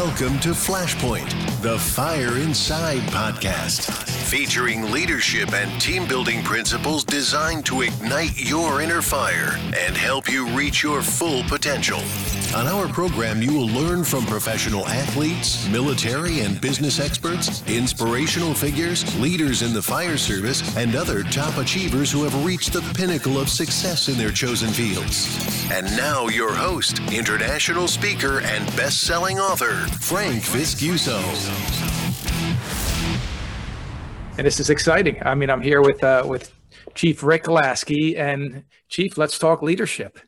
Welcome to Flashpoint, the Fire Inside podcast, featuring leadership and team building principles designed to ignite your inner fire and help you reach your full potential. On our program, you will learn from professional athletes, military and business experts, inspirational figures, leaders in the fire service, and other top achievers who have reached the pinnacle of success in their chosen fields. And now, your host, international speaker, and best selling author, Frank Viscuso. And this is exciting. I mean, I'm here with uh, with Chief Rick Lasky, and Chief, let's talk leadership.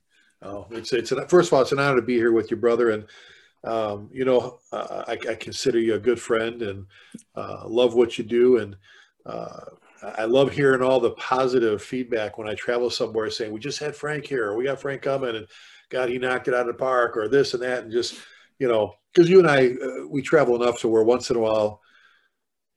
Oh, it's it's an, first of all, it's an honor to be here with your brother, and um, you know, uh, I, I, consider you a good friend and uh, love what you do, and uh, I love hearing all the positive feedback when I travel somewhere, saying we just had Frank here, or we got Frank coming, and God, he knocked it out of the park, or this and that, and just you know, because you and I uh, we travel enough to where once in a while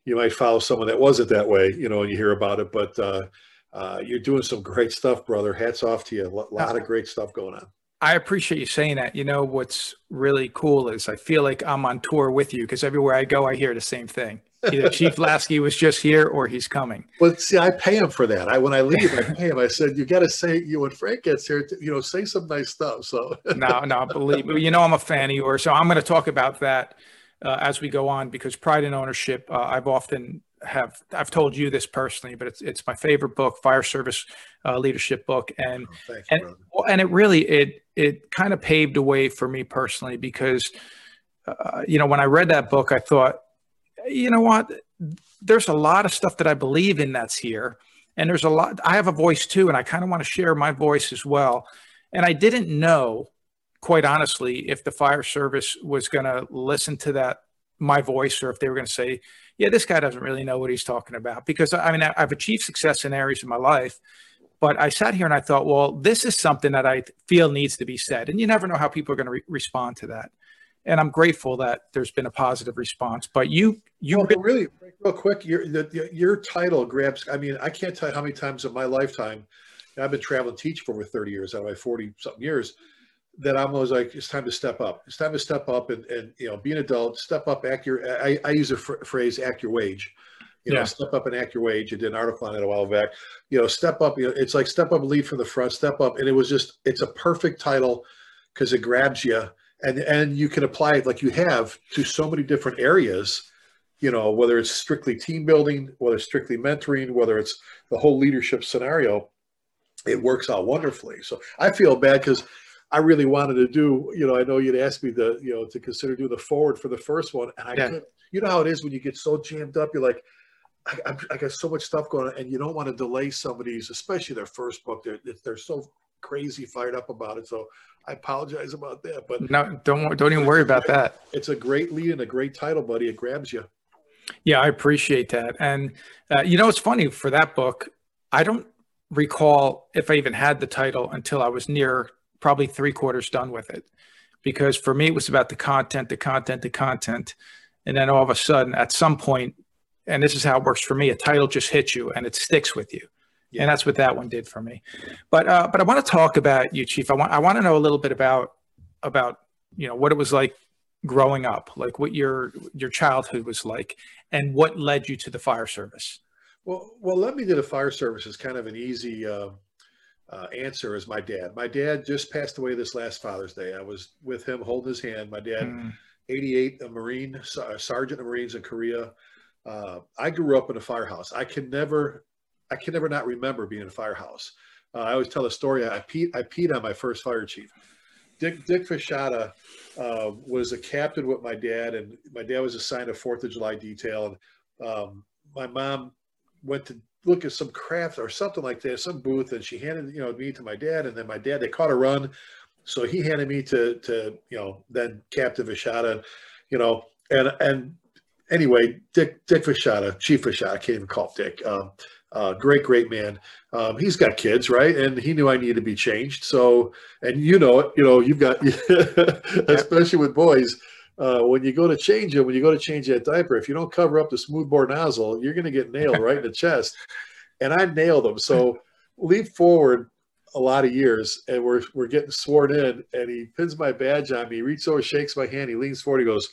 you might follow someone that wasn't that way, you know, and you hear about it, but uh, uh, you're doing some great stuff, brother. Hats off to you. A lot of great stuff going on. I appreciate you saying that. You know, what's really cool is I feel like I'm on tour with you because everywhere I go, I hear the same thing. Either Chief Lasky was just here or he's coming. Well, see, I pay him for that. I when I leave, I pay him. I said, "You got to say, you when Frank gets here, you know, say some nice stuff." So no, no, believe me, you know, I'm a fan of yours, so I'm going to talk about that uh, as we go on because pride and ownership. Uh, I've often have I've told you this personally, but it's it's my favorite book, fire service uh, leadership book, and oh, you, and brother. and it really it it kind of paved the way for me personally because uh, you know when I read that book, I thought, you know what, there's a lot of stuff that I believe in that's here, and there's a lot. I have a voice too, and I kind of want to share my voice as well, and I didn't know. Quite honestly, if the fire service was going to listen to that my voice or if they were going to say yeah, this guy doesn't really know what he's talking about. Because I mean, I've achieved success in areas of my life, but I sat here and I thought, well, this is something that I feel needs to be said. And you never know how people are going to re- respond to that. And I'm grateful that there's been a positive response. But you, you well, really, real quick, your the, your title grabs. I mean, I can't tell you how many times in my lifetime I've been traveling teaching for over 30 years, out of my 40 something years that I'm always like, it's time to step up. It's time to step up and, and you know, be an adult, step up, act your, I, I use a fr- phrase, act your wage, you yeah. know, step up and act your wage. I did an article on it a while back, you know, step up, you know, it's like step up lead from the front, step up. And it was just, it's a perfect title because it grabs you and, and you can apply it like you have to so many different areas, you know, whether it's strictly team building, whether it's strictly mentoring, whether it's the whole leadership scenario, it works out wonderfully. So I feel bad because I really wanted to do, you know, I know you'd asked me to, you know, to consider doing the forward for the first one. And I yeah. could, you know how it is when you get so jammed up, you're like, I, I, got so much stuff going on and you don't want to delay somebody's, especially their first book. They're, they're so crazy fired up about it. So I apologize about that, but no, don't, don't even worry about that. It's a great lead and a great title, buddy. It grabs you. Yeah, I appreciate that. And, uh, you know, it's funny for that book. I don't recall if I even had the title until I was near probably three quarters done with it because for me it was about the content the content the content and then all of a sudden at some point and this is how it works for me a title just hits you and it sticks with you yeah. and that's what that one did for me but uh, but i want to talk about you chief i want i want to know a little bit about about you know what it was like growing up like what your your childhood was like and what led you to the fire service well well led me to the fire service is kind of an easy uh, uh, answer is my dad. My dad just passed away this last Father's Day. I was with him holding his hand. My dad, mm. 88, a Marine, a sergeant of Marines in Korea. Uh, I grew up in a firehouse. I can never, I can never not remember being in a firehouse. Uh, I always tell a story. I peed, I peed on my first fire chief. Dick, Dick Fashada uh, was a captain with my dad, and my dad was assigned a Fourth of July detail. And um, my mom went to look at some craft or something like that, some booth, and she handed you know me to my dad, and then my dad they caught a run, so he handed me to to you know then Captain Vashada, you know, and and anyway, Dick Dick Vashada, Chief Vashada, I can't even call Dick. Um, uh, great, great man. Um, he's got kids, right? And he knew I needed to be changed. So, and you know it, you know, you've got, especially with boys, uh, when you go to change it, when you go to change that diaper, if you don't cover up the smoothbore nozzle, you're going to get nailed right in the chest. And I nailed them. So leap forward a lot of years, and we're we're getting sworn in, and he pins my badge on me. He reaches over, shakes my hand, he leans forward, he goes,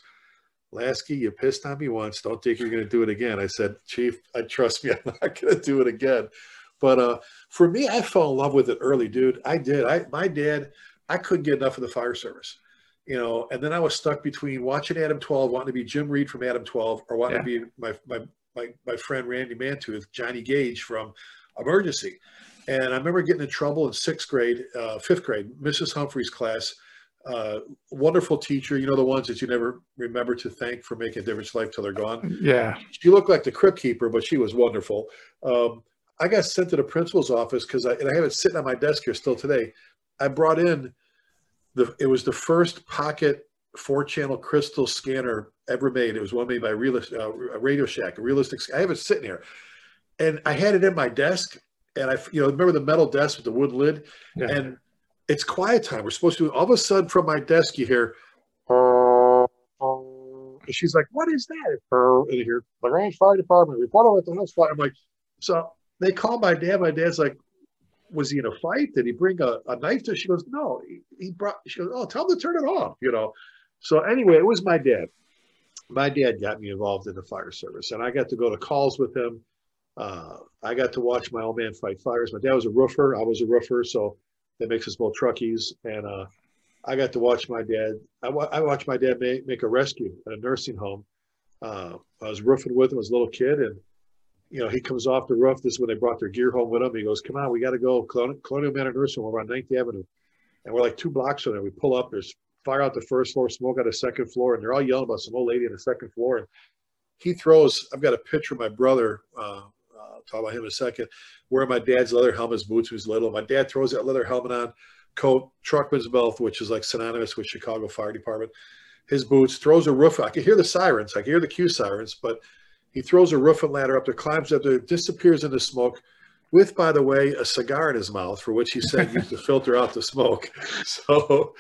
Lasky, you pissed on me once. Don't think you're going to do it again. I said, Chief, I trust me, I'm not going to do it again. But uh, for me, I fell in love with it early, dude. I did. I my dad, I couldn't get enough of the fire service, you know. And then I was stuck between watching Adam 12, wanting to be Jim Reed from Adam 12, or wanting yeah. to be my my my my friend Randy Mantooth, Johnny Gage from Emergency. And I remember getting in trouble in sixth grade, uh, fifth grade, Mrs. Humphrey's class. Uh, wonderful teacher, you know, the ones that you never remember to thank for making a difference in life till they're gone. Yeah. She looked like the crypt keeper, but she was wonderful. Um, I got sent to the principal's office because I, and I have it sitting on my desk here still today. I brought in the, it was the first pocket four channel crystal scanner ever made. It was one made by Realist, uh, Radio Shack, a realistic. I have it sitting here, and I had it in my desk. And I, you know, remember the metal desk with the wood lid, yeah. and it's quiet time. We're supposed to. All of a sudden, from my desk, you hear. And she's like, "What is that?" And hear Lagrange Fire Department reporting at the house fire. I'm like, so they call my dad. My dad's like, was he in a fight? Did he bring a, a knife to? She goes, no. He, he brought. She goes, oh, tell him to turn it off. You know. So anyway, it was my dad. My dad got me involved in the fire service, and I got to go to calls with him. Uh, I got to watch my old man fight fires. My dad was a roofer. I was a roofer, so that makes us both truckies. And uh, I got to watch my dad. I, I watched my dad make, make a rescue at a nursing home. Uh, I was roofing with him as a little kid, and you know, he comes off the roof. This is when they brought their gear home with him. He goes, "Come on, we got to go." Colonial Manor Nursing Home. On 9th Avenue, and we're like two blocks from there. We pull up. There's fire out the first floor, smoke out the second floor, and they're all yelling about some old lady on the second floor. And he throws. I've got a picture of my brother. Uh, talk about him in a second. Wearing my dad's leather helmet, his boots was little. My dad throws that leather helmet on, coat, truckman's belt, which is like synonymous with Chicago Fire Department. His boots, throws a roof. I can hear the sirens. I can hear the cue sirens, but he throws a roof and ladder up there, climbs up there, disappears in the smoke, with, by the way, a cigar in his mouth, for which he said used to filter out the smoke. So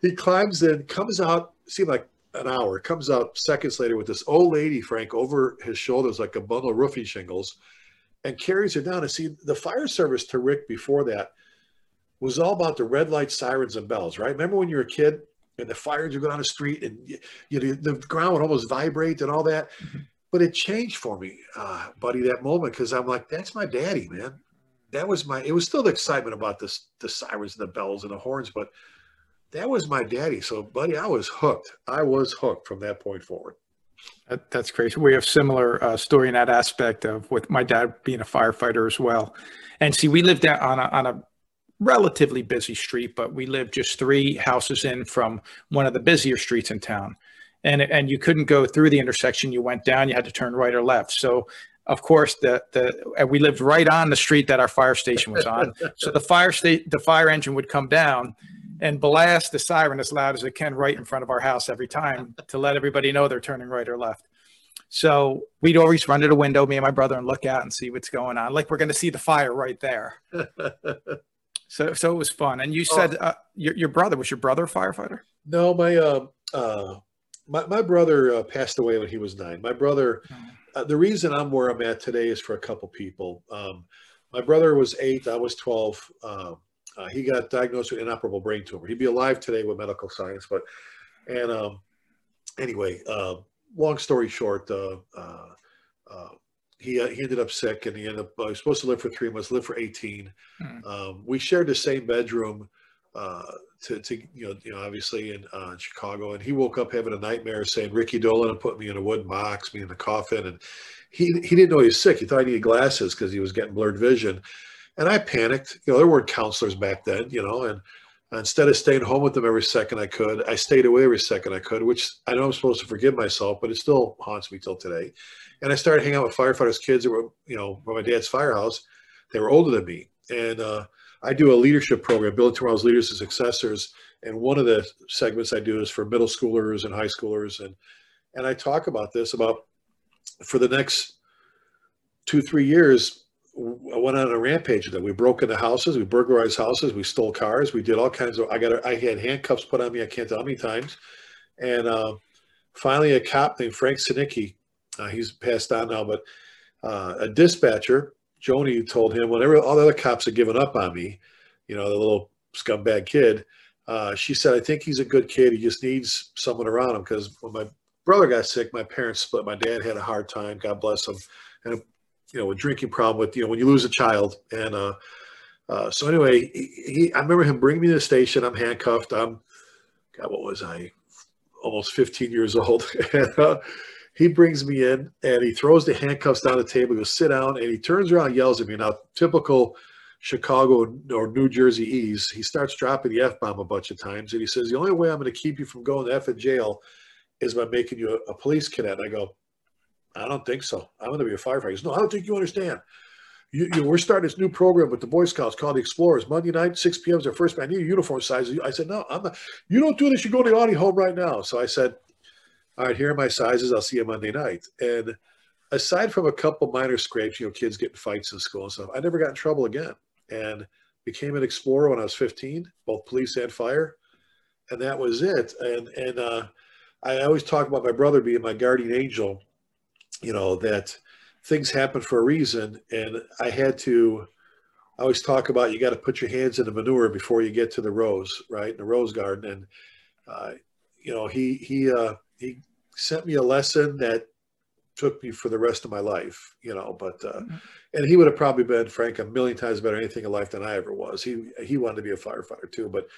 he climbs in, comes out, seemed like an hour, comes out seconds later with this old lady, Frank, over his shoulders like a bundle of roofing shingles, and carries her down. And see, the fire service to Rick before that was all about the red light sirens and bells, right? Remember when you were a kid and the fires would go down the street and you, you know, the ground would almost vibrate and all that? Mm-hmm but it changed for me, uh, buddy, that moment because I'm like, that's my daddy, man. That was my. It was still the excitement about this, the sirens and the bells and the horns, but that was my daddy. So, buddy, I was hooked. I was hooked from that point forward. That, that's crazy. We have similar uh, story in that aspect of with my dad being a firefighter as well. And see, we lived on a, on a relatively busy street, but we lived just three houses in from one of the busier streets in town and and you couldn't go through the intersection. You went down. You had to turn right or left. So of course the the we lived right on the street that our fire station was on. so the fire state the fire engine would come down and blast the siren as loud as it can right in front of our house every time to let everybody know they're turning right or left. So we'd always run to the window, me and my brother, and look out and see what's going on. Like we're going to see the fire right there. so so it was fun. And you said oh. uh, your your brother was your brother a firefighter? No, my uh, uh, my, my brother uh, passed away when he was nine. My brother, hmm. uh, the reason I'm where I'm at today is for a couple people. Um, my brother was eight, I was 12. Um, uh, he got diagnosed with inoperable brain tumor. He'd be alive today with medical science, but, and um, anyway, um, long story short, uh, uh, uh, he, he ended up sick and he ended up, he was supposed to live for three months, lived for 18. Hmm. Um, we shared the same bedroom uh, to, to you know, you know, obviously in, uh, in Chicago, and he woke up having a nightmare saying Ricky Dolan had put me in a wooden box, me in a coffin, and he he didn't know he was sick. He thought he needed glasses because he was getting blurred vision, and I panicked. You know, there weren't counselors back then, you know, and instead of staying home with them every second I could, I stayed away every second I could, which I know I'm supposed to forgive myself, but it still haunts me till today. And I started hanging out with firefighters' kids that were, you know, from my dad's firehouse. They were older than me, and uh, I do a leadership program, Building Tomorrow's Leaders and Successors. And one of the segments I do is for middle schoolers and high schoolers. And, and I talk about this about for the next two, three years, went on a rampage that. We broke into houses, we burglarized houses, we stole cars, we did all kinds of. I got, I had handcuffs put on me. I can't tell how many times, and uh, finally, a cop named Frank Sinicki, uh, he's passed on now, but uh, a dispatcher Joni told him whenever all the other cops had given up on me, you know, the little scumbag kid, uh, she said, I think he's a good kid. He just needs someone around him because when my brother got sick. My parents split. My dad had a hard time. God bless him. And you know, a drinking problem with you know when you lose a child. And uh, uh, so anyway, he, he, I remember him bringing me to the station. I'm handcuffed. I'm God, what was I? Almost 15 years old. and, uh, he brings me in and he throws the handcuffs down the table, he goes sit down, and he turns around and yells at me. Now, typical Chicago or New Jersey ease, he starts dropping the F bomb a bunch of times. And he says, The only way I'm going to keep you from going to F in jail is by making you a, a police cadet. And I go, I don't think so. I'm going to be a firefighter. No, I don't think you understand. You, you, we're starting this new program with the Boy Scouts called the Explorers. Monday night, 6 p.m. is our first. I need a uniform size. I said, No, I'm not. You don't do this. You go to the Audy home right now. So I said, All right, here are my sizes. I'll see you Monday night. And aside from a couple minor scrapes, you know, kids getting fights in school and stuff, I never got in trouble again. And became an explorer when I was 15, both police and fire. And that was it. And, and, uh, I always talk about my brother being my guardian angel, you know, that things happen for a reason. And I had to, I always talk about you got to put your hands in the manure before you get to the rose, right? In the rose garden. And, uh, you know, he, he, uh, he sent me a lesson that took me for the rest of my life, you know, but, uh, mm-hmm. and he would have probably been Frank a million times better anything in life than I ever was. He, he wanted to be a firefighter too, but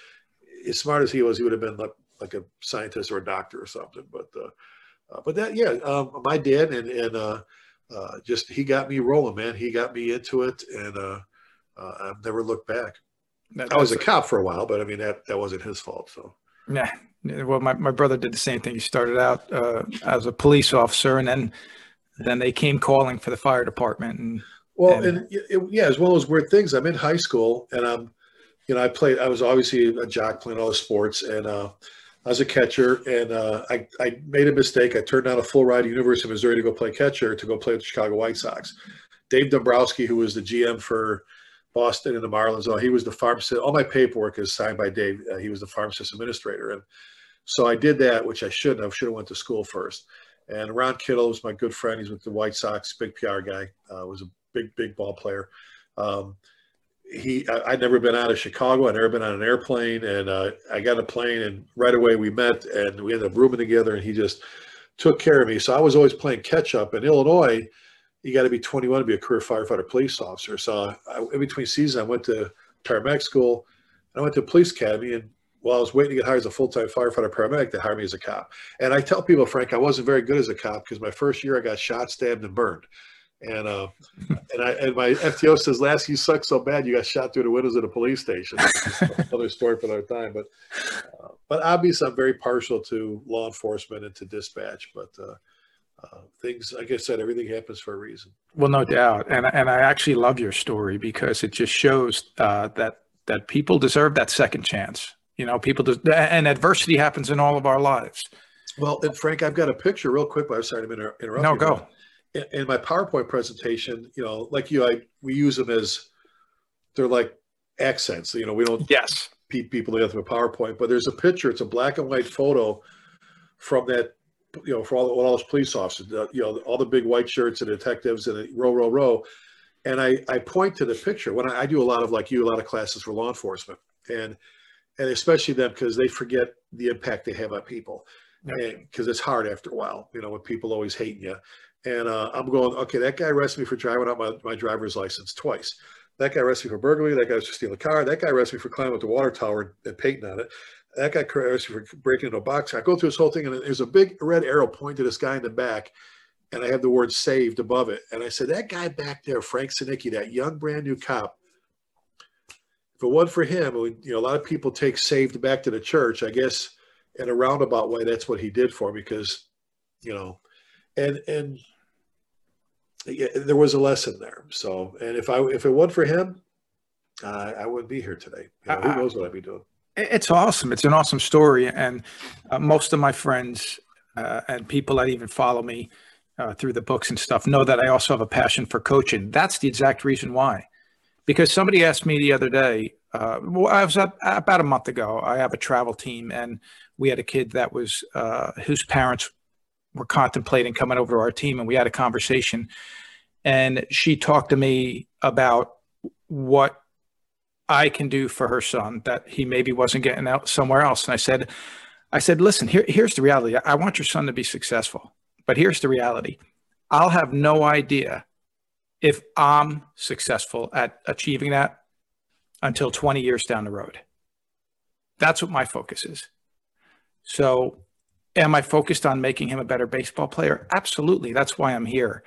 as smart as he was, he would have been like, like a scientist or a doctor or something. But uh, uh, but that yeah, um, my dad and and uh, uh, just he got me rolling, man. He got me into it, and uh, uh, I've never looked back. That, I was a cop for a while, but I mean that that wasn't his fault. So yeah, well, my, my brother did the same thing. He started out uh, as a police officer, and then then they came calling for the fire department. And well, and, and it, yeah, it's one of those weird things. I'm in high school, and I'm, you know, I played. I was obviously a jock playing all the sports, and uh, I was a catcher, and uh, I, I made a mistake. I turned down a full ride at University of Missouri to go play catcher to go play with the Chicago White Sox. Dave Dombrowski, who was the GM for Boston and the Marlins, oh, he was the farm system. All my paperwork is signed by Dave. Uh, he was the farm system administrator, and so I did that, which I shouldn't have. Should have went to school first. And Ron Kittle was my good friend. He's with the White Sox, big PR guy. Uh, was a big, big ball player. Um, he I, would never been out of Chicago. I'd never been on an airplane, and uh, I got a plane, and right away we met, and we ended up rooming together, and he just took care of me. So I was always playing catch up. In Illinois, you got to be 21 to be a career firefighter police officer. So I, in between seasons, I went to paramedic school, and I went to police academy, and while I was waiting to get hired as a full-time firefighter paramedic, they hired me as a cop. And I tell people, Frank, I wasn't very good as a cop because my first year I got shot, stabbed, and burned. And uh, and I and my FTO says, "Last you suck so bad you got shot through the windows of the police station." Another story for another time. But uh, but obviously, I'm very partial to law enforcement and to dispatch. But uh, uh, things, like I said, everything happens for a reason. Well, no doubt. And and I actually love your story because it just shows uh, that that people deserve that second chance. You know, people des- and adversity happens in all of our lives. Well, and Frank, I've got a picture real quick. But I'm sorry to interrupt. No, go in my PowerPoint presentation, you know, like you, I we use them as they're like accents. You know, we don't yes people together with PowerPoint, but there's a picture. It's a black and white photo from that. You know, for all, all those police officers, you know, all the big white shirts and detectives and row, row, row. And I, I point to the picture when I, I do a lot of like you, a lot of classes for law enforcement, and and especially them because they forget the impact they have on people, because it's hard after a while. You know, with people always hating you, and uh, I'm going, okay, that guy arrested me for driving out my, my driver's license twice. That guy arrested me for burglary. That guy was for stealing a car. That guy arrested me for climbing up the water tower and painting on it. That guy arrested me for breaking into a box. I go through this whole thing, and there's a big red arrow pointing to this guy in the back, and I have the word saved above it. And I said, that guy back there, Frank Sinicki, that young brand new cop, if it wasn't for him, you know, a lot of people take saved back to the church. I guess in a roundabout way, that's what he did for me because, you know, and and there was a lesson there. So, and if I if it wasn't for him, uh, I wouldn't be here today. You know, who knows what I'd be doing? It's awesome. It's an awesome story, and uh, most of my friends uh, and people that even follow me uh, through the books and stuff know that I also have a passion for coaching. That's the exact reason why. Because somebody asked me the other day, uh, well, I was at, about a month ago. I have a travel team, and we had a kid that was uh, whose parents were contemplating coming over to our team and we had a conversation and she talked to me about what I can do for her son that he maybe wasn't getting out somewhere else. And I said, I said, listen, here, here's the reality. I want your son to be successful, but here's the reality. I'll have no idea if I'm successful at achieving that until 20 years down the road. That's what my focus is. So, am I focused on making him a better baseball player? Absolutely. That's why I'm here.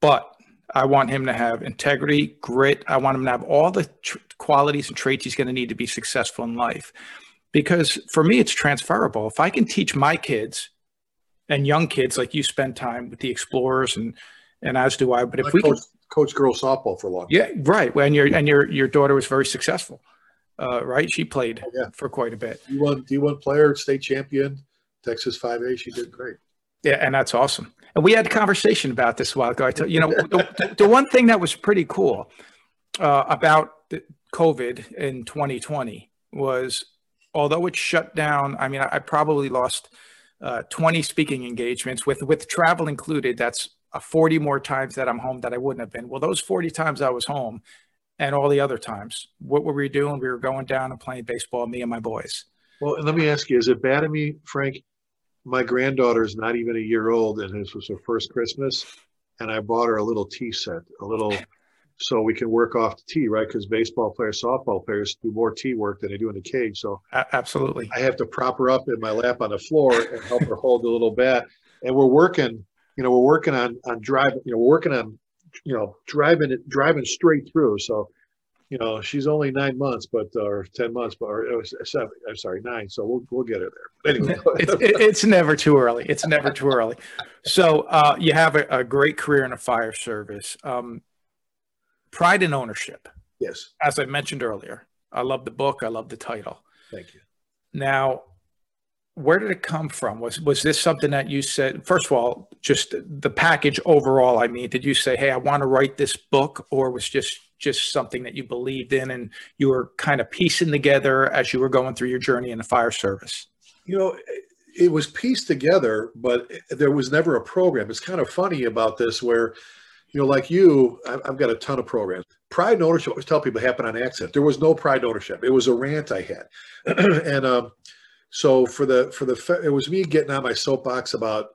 But I want him to have integrity, grit. I want him to have all the tr- qualities and traits he's going to need to be successful in life. Because for me, it's transferable. If I can teach my kids and young kids, like you spend time with the explorers and and as do I. But if we coach, can, coach girls softball for a long time. Yeah, right. And your and your your daughter was very successful, uh, right? She played oh, yeah. for quite a bit. D one D one player, state champion, Texas five A. She did great. Yeah, and that's awesome. And we had a conversation about this a while ago. I tell you know the, the one thing that was pretty cool uh, about COVID in 2020 was although it shut down. I mean, I, I probably lost uh, 20 speaking engagements with with travel included. That's uh, 40 more times that I'm home that I wouldn't have been. Well, those 40 times I was home and all the other times, what were we doing? We were going down and playing baseball, me and my boys. Well, and let me ask you, is it bad of me, Frank? My granddaughter is not even a year old, and this was her first Christmas, and I bought her a little tea set, a little, so we can work off the tee, right? Because baseball players, softball players do more tee work than they do in the cage. So absolutely, I have to prop her up in my lap on the floor and help her hold the little bat, and we're working you know, we're working on on driving. You know, we're working on you know driving it driving straight through. So, you know, she's only nine months, but or ten months, but or seven. I'm sorry, nine. So we'll we'll get her there. But anyway, it's, it's never too early. It's never too early. So uh, you have a, a, great career in a fire service. Um, pride and ownership. Yes. As I mentioned earlier, I love the book. I love the title. Thank you. Now, where did it come from? Was was this something that you said? First of all, just the package overall. I mean, did you say, "Hey, I want to write this book," or was just just something that you believed in and you were kind of piecing together as you were going through your journey in the fire service? You know, it was pieced together, but there was never a program. It's kind of funny about this, where you know, like you, I've got a ton of programs. Pride and ownership. I always tell people happen on accident. There was no pride and ownership. It was a rant I had, and. Um, so for the for the it was me getting on my soapbox about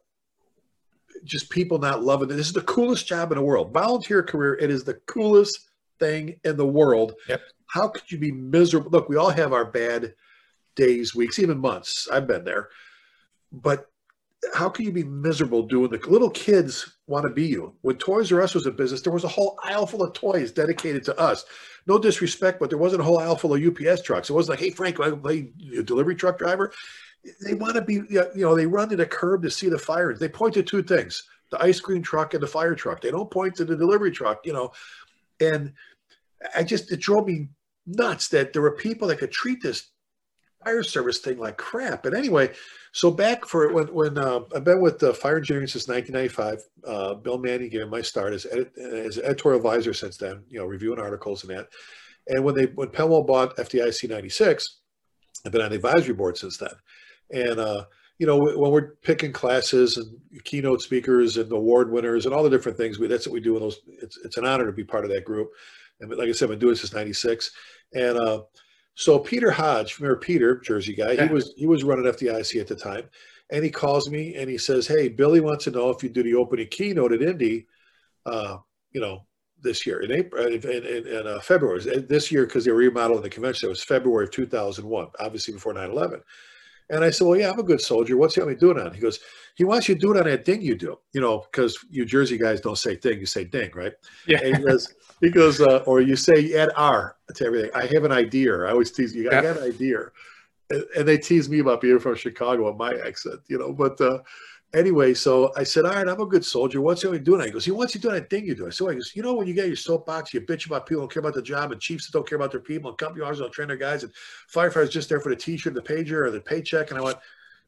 just people not loving it. This is the coolest job in the world. Volunteer career, it is the coolest thing in the world. Yep. How could you be miserable? Look, we all have our bad days, weeks, even months. I've been there. But how can you be miserable doing the little kids want to be you? When Toys R Us was a business, there was a whole aisle full of toys dedicated to us no disrespect, but there wasn't a whole aisle full of UPS trucks. It wasn't like, hey, Frank, I play delivery truck driver. They want to be, you know, they run to the curb to see the fire. They point to two things the ice cream truck and the fire truck. They don't point to the delivery truck, you know. And I just, it drove me nuts that there were people that could treat this fire service thing like crap. But anyway, so back for when when uh, I've been with uh, fire engineering since 1995. Uh, Bill Manning gave my start as, edit, as editorial advisor since then. You know, reviewing articles and that. And when they when PennWell bought FDIC 96, I've been on the advisory board since then. And uh, you know, when we're picking classes and keynote speakers and award winners and all the different things, we, that's what we do in those. It's, it's an honor to be part of that group. And like I said, I've been doing this since '96. And uh, so Peter Hodge, remember Peter, Jersey guy, yeah. he was he was running FDIC at the time, and he calls me and he says, "Hey, Billy wants to know if you do the opening keynote at Indy, uh, you know, this year in April in, in, in uh, February this year because they were remodeling the convention. It was February of 2001, obviously before 9/11." And I said, "Well, yeah, I'm a good soldier. What's he want me to do it on?" He goes, "He wants you to do it on that ding you do, you know, because you Jersey guys don't say ding, you say ding, right?" Yeah. And he goes, he goes, uh, or you say add R to everything. I have an idea. I always tease you. I got an idea, and, and, they tease me about being from Chicago and my accent, you know. But uh, anyway, so I said, all right, I'm a good soldier. What's he doing? He goes, he wants you doing that thing you do. So he goes, you know, when you get your soapbox, you bitch about people don't care about the job, and chiefs that don't care about their people, and company owners don't train their guys, and firefighters just there for the T-shirt, the pager, or the paycheck. And I went,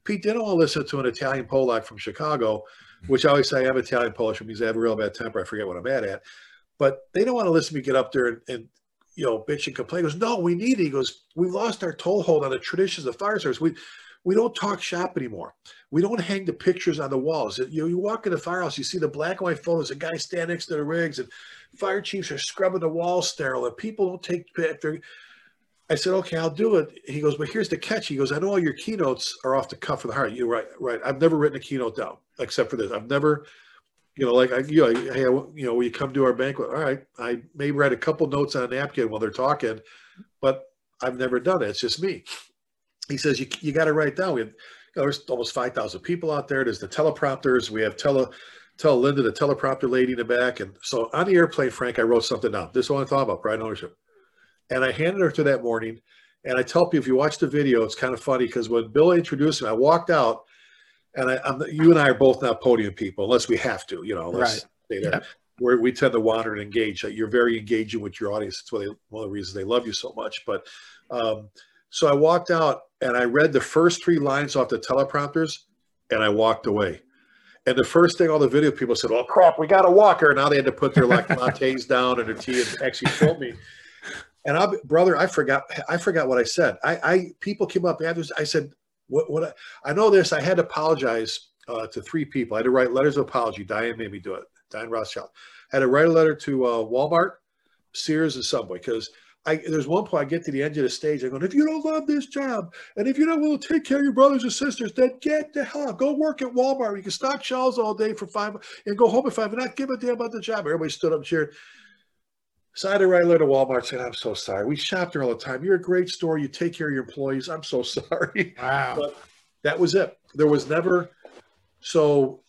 Pete, want to listen to an Italian Polak from Chicago, which I always say I'm Italian Polish, which means I have a real bad temper. I forget what I'm bad at. But they don't want to listen to me get up there and, and you know, bitch and complain. He goes, no, we need it. He goes, we've lost our toehold on the traditions of fire service. We we don't talk shop anymore. We don't hang the pictures on the walls. You know, you walk in the firehouse, you see the black and white photos, a guy standing next to the rigs, and fire chiefs are scrubbing the walls sterile, and people don't take I said, okay, I'll do it. He goes, but here's the catch. He goes, I know all your keynotes are off the cuff of the heart. You're right, right. I've never written a keynote down except for this. I've never, you know, like I, you know, hey, you know, we come to our banquet. All right, I may write a couple notes on a napkin while they're talking, but I've never done it. It's just me. He says, you, you got to write down. We have, know, there's almost 5,000 people out there. There's the teleprompters. We have tele, tell Linda, the teleprompter lady in the back. And so on the airplane, Frank, I wrote something down. This is what I thought about pride and ownership. And I handed her to that morning. And I tell people, if you watch the video, it's kind of funny because when Bill introduced me, I walked out, and I, I'm, you and I are both not podium people unless we have to, you know. Right. Yep. Where we tend to wander and engage. You're very engaging with your audience. It's one of the reasons they love you so much. But um, so I walked out and I read the first three lines off the teleprompters, and I walked away. And the first thing all the video people said, "Oh crap, we got a walker!" Now they had to put their like lattes down and their tea and actually told me. And I, brother, I forgot. I forgot what I said. I, I people came up afterwards. I said, "What? What? I, I know this. I had to apologize uh, to three people. I had to write letters of apology. Diane made me do it. Diane Rothschild. I had to write a letter to uh, Walmart, Sears, and Subway because I, there's one point I get to the end of the stage. I'm going, if you don't love this job, and if you're not willing to take care of your brothers and sisters, then get the hell out. Go work at Walmart. You can stock shelves all day for five and go home at five and not give a damn about the job. Everybody stood up and cheered. So I had to write a letter to Walmart saying, I'm so sorry. We shop there all the time. You're a great store. You take care of your employees. I'm so sorry. Wow. But that was it. There was never, so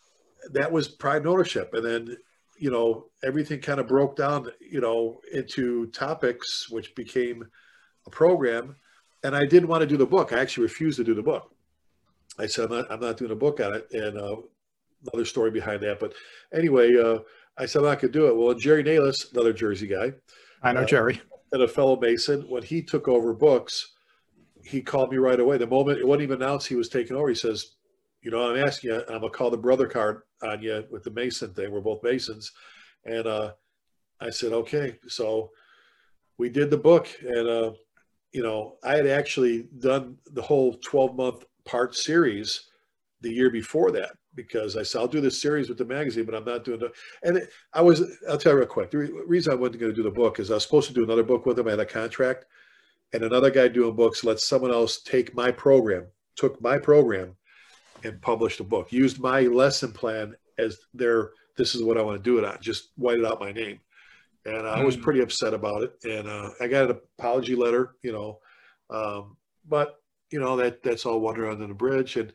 that was pride and ownership. And then you know, everything kind of broke down, you know, into topics, which became a program. And I didn't want to do the book. I actually refused to do the book. I said, I'm not, I'm not doing a book on it. And uh, another story behind that. But anyway, uh, I said, going to do it. Well, Jerry Naylis, another Jersey guy. I know uh, Jerry. And a fellow Mason, when he took over books, he called me right away. The moment it wasn't even announced he was taking over, he says, you know, I'm asking you, I'm gonna call the brother card on you with the Mason thing. We're both Masons, and uh, I said, okay. So we did the book, and uh, you know, I had actually done the whole 12 month part series the year before that because I said I'll do this series with the magazine, but I'm not doing it. And it, I was, I'll tell you real quick. The re- reason I wasn't going to do the book is I was supposed to do another book with him. I had a contract, and another guy doing books let someone else take my program, took my program, and published a book. Used my lesson plan as their this is what I want to do it on. Just whited out my name, and I was hmm. pretty upset about it. And uh, I got an apology letter, you know, um, but you know that that's all water under the bridge. And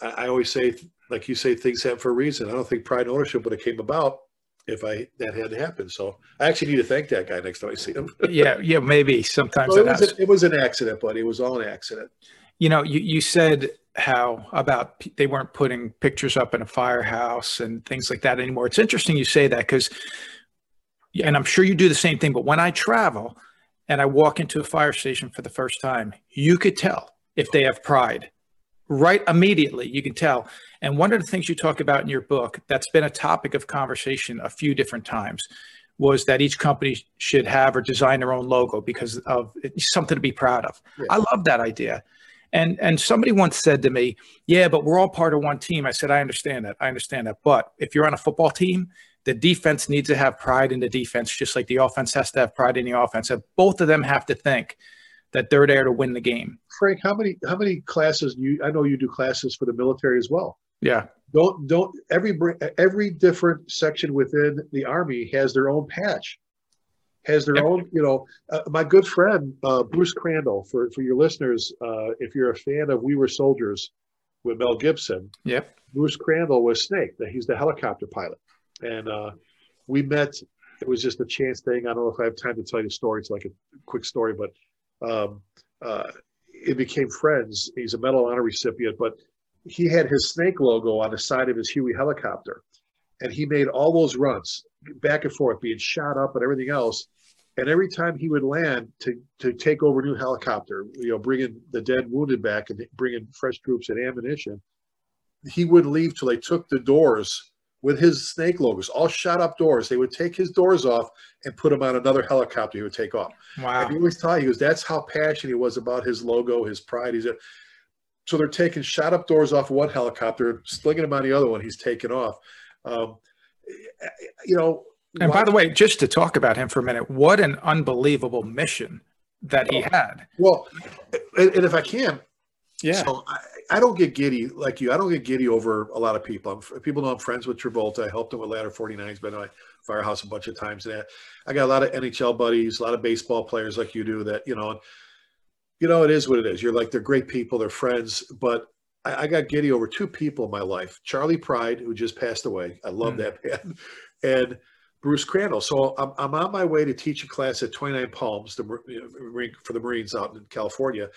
I, I, always say, like you say, things happen for a reason. I don't think pride and ownership would have came about if I that had happened. So I actually need to thank that guy next time I see him. yeah, yeah, maybe sometimes so it, was a, it was an accident, but it was all an accident. You know, you, you said how about they weren't putting pictures up in a firehouse and things like that anymore. It's interesting you say that because, and I'm sure you do the same thing, but when I travel and I walk into a fire station for the first time, you could tell if they have pride right immediately. You can tell. And one of the things you talk about in your book that's been a topic of conversation a few different times was that each company should have or design their own logo because of something to be proud of. I love that idea. And and somebody once said to me, "Yeah, but we're all part of one team." I said, "I understand that. I understand that. But if you're on a football team, the defense needs to have pride in the defense, just like the offense has to have pride in the offense. And both of them have to think that they're there to win the game." Frank, how many how many classes you? I know you do classes for the military as well. Yeah. Don't don't every every different section within the army has their own patch has their yep. own, you know, uh, my good friend, uh, Bruce Crandall, for, for your listeners, uh, if you're a fan of We Were Soldiers with Mel Gibson, yep. Bruce Crandall was Snake, he's the helicopter pilot. And uh, we met, it was just a chance thing. I don't know if I have time to tell you the story. It's like a quick story, but um, uh, it became friends. He's a Medal of Honor recipient, but he had his Snake logo on the side of his Huey helicopter. And he made all those runs back and forth, being shot up and everything else. And every time he would land to, to take over a new helicopter, you know, bringing the dead wounded back and bringing fresh troops and ammunition, he wouldn't leave till they took the doors with his snake logos, all shot up doors. They would take his doors off and put him on another helicopter he would take off. Wow. And he always taught, he goes, that's how passionate he was about his logo, his pride. He's a, so they're taking shot up doors off one helicopter, slinging them on the other one. He's taking off. Um, you know, and by the way, just to talk about him for a minute, what an unbelievable mission that he had. Well, and, and if I can, yeah. So I, I, don't get giddy like you. I don't get giddy over a lot of people. I'm, people know I'm friends with Travolta. I helped him with Ladder 49. He's been in my firehouse a bunch of times. And I got a lot of NHL buddies, a lot of baseball players like you do that, you know, you know, it is what it is. You're like, they're great people. They're friends. But I, I got giddy over two people in my life, Charley Pride, who just passed away. I love mm. that man. And Bruce Crandall. So I'm, I'm on my way to teach a class at 29 Palms the, for the Marines out in California.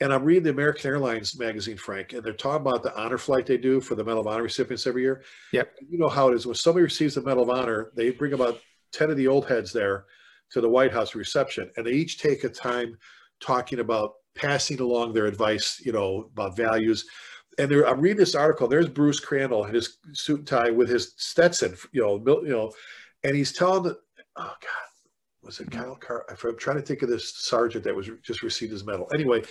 And I'm reading the American Airlines magazine, Frank, and they're talking about the honor flight they do for the Medal of Honor recipients every year. Yep. You know how it is when somebody receives the Medal of Honor, they bring about 10 of the old heads there to the White House reception, and they each take a time talking about passing along their advice, you know, about values. And there, I'm reading this article. There's Bruce Crandall in his suit and tie with his Stetson, you know, you know, and he's telling oh God, was it Kyle Carr? I'm trying to think of this sergeant that was just received his medal. Anyway,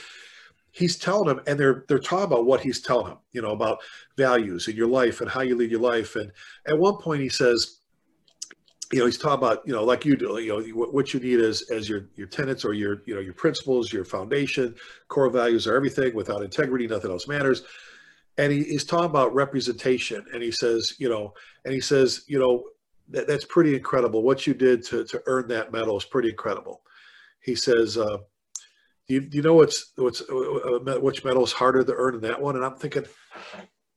he's telling them, and they're they're talking about what he's telling them, you know, about values in your life and how you lead your life. And at one point, he says, you know, he's talking about, you know, like you do, you know, what you need as as your your tenets or your you know your principles, your foundation, core values are everything. Without integrity, nothing else matters. And he, he's talking about representation, and he says, you know, and he says, you know, that, that's pretty incredible. What you did to, to earn that medal is pretty incredible. He says, uh, do you, do you know what's what's uh, uh which medal is harder to earn than that one? And I'm thinking,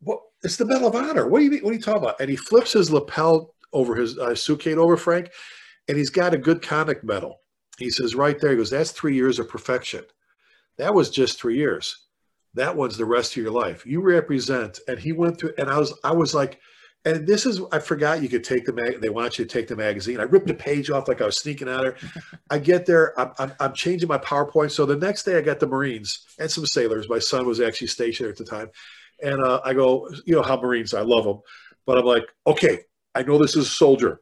what? It's the Medal of Honor. What do you mean? What are you talking about? And he flips his lapel over his uh, suitcase over Frank, and he's got a good conduct medal. He says right there, he goes, "That's three years of perfection. That was just three years. That one's the rest of your life. You represent." And he went through, and I was, I was like and this is, I forgot you could take the mag. They want you to take the magazine. I ripped the page off like I was sneaking out there. I get there. I'm, I'm, I'm, changing my PowerPoint. So the next day I got the Marines and some sailors. My son was actually stationed at the time. And uh, I go, you know how Marines, I love them. But I'm like, okay, I know this is a soldier.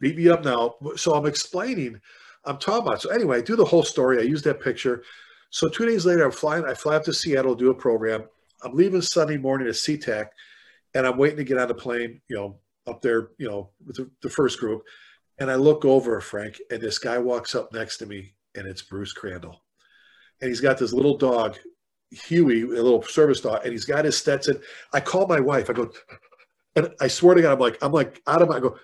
Beat me up now. So I'm explaining, I'm talking about. So anyway, I do the whole story. I use that picture. So two days later, I'm flying. I fly up to Seattle, to do a program. I'm leaving Sunday morning at SeaTac and I'm waiting to get on the plane, you know, up there, you know, with the, the, first group. And I look over, Frank, and this guy walks up next to me, and it's Bruce Crandall. And he's got this little dog, Huey, a little service dog, and he's got his Stetson. I call my wife. I go, and I swear to God, I'm like, I'm like out of my, I go,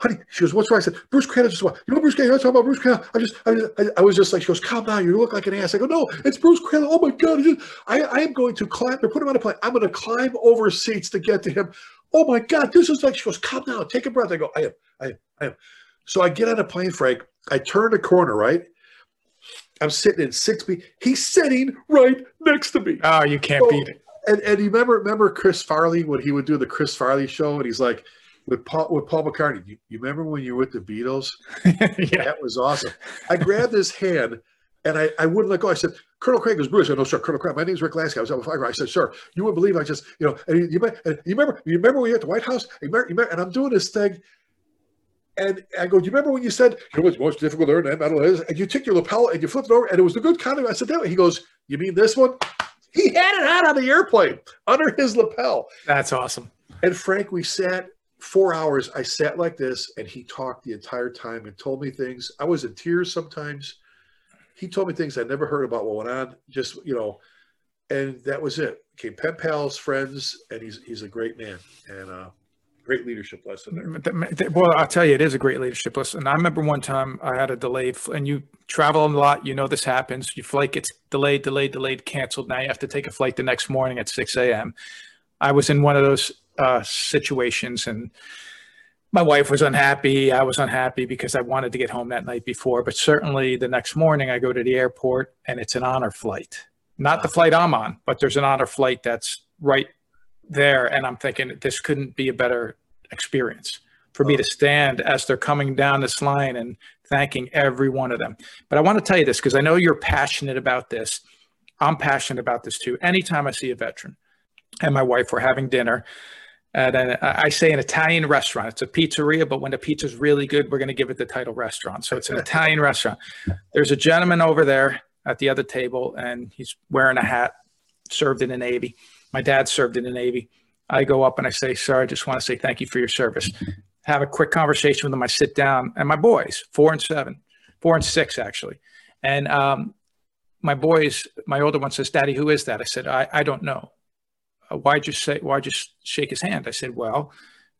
honey, she goes, what's wrong? I said, Bruce Crandall just what? You know Bruce Crandall? I'm talking about Bruce Crandall. I just, I, just, I, I, was just like, she goes, calm down. You look like an ass. I go, no, it's Bruce Crandall. Oh my God. I, I am going to climb, they're putting him on a plane. I'm going to climb over seats to get to him. Oh my God, this is like, she goes, calm down, take a breath. I go, I am, I am, I am. So I get on a plane, Frank. I turn the corner, right? I'm sitting in six feet. He's sitting right next to me. Oh, you can't so, beat it. And, and you remember, remember Chris Farley when he would do the Chris Farley show, and he's like, with Paul with Paul McCartney. You, you remember when you were with the Beatles? yeah. That was awesome. I grabbed his hand and I, I wouldn't let go. I said, Colonel Craig was Bruce. I know, sir, Colonel Craig. My name's Rick Lasky. I was on the fire. I said, sir, you wouldn't believe I just, you know, and you, and you remember, you remember when you were at the White House? You remember, you remember, and I'm doing this thing. And I go, do you remember when you said, you know what's most difficult to earn that medal is? And you took your lapel and you flipped it over and it was the good kind of, I said, that. He goes, you mean this one? He had it out on the airplane under his lapel. That's awesome. And Frank, we sat four hours. I sat like this and he talked the entire time and told me things. I was in tears sometimes he told me things I never heard about what went on. Just you know, and that was it. Became pen pals, friends, and he's he's a great man and uh, great leadership lesson there. Well, I'll tell you, it is a great leadership lesson. I remember one time I had a delayed, and you travel a lot. You know this happens. Your flight gets delayed, delayed, delayed, canceled. Now you have to take a flight the next morning at 6 a.m. I was in one of those uh, situations, and my wife was unhappy. I was unhappy because I wanted to get home that night before. But certainly the next morning, I go to the airport and it's an honor flight. Not the flight I'm on, but there's an honor flight that's right there. And I'm thinking this couldn't be a better experience for me oh. to stand as they're coming down this line and thanking every one of them. But I want to tell you this because I know you're passionate about this. I'm passionate about this too. Anytime I see a veteran and my wife were having dinner, at an, I say an Italian restaurant. It's a pizzeria, but when the pizza's really good, we're going to give it the title restaurant. So it's an Italian restaurant. There's a gentleman over there at the other table, and he's wearing a hat, served in the Navy. My dad served in the Navy. I go up and I say, Sir, I just want to say thank you for your service. Have a quick conversation with him. I sit down, and my boys, four and seven, four and six, actually. And um, my boys, my older one says, Daddy, who is that? I said, I, I don't know. Uh, why'd you say, why'd you shake his hand? I said, well,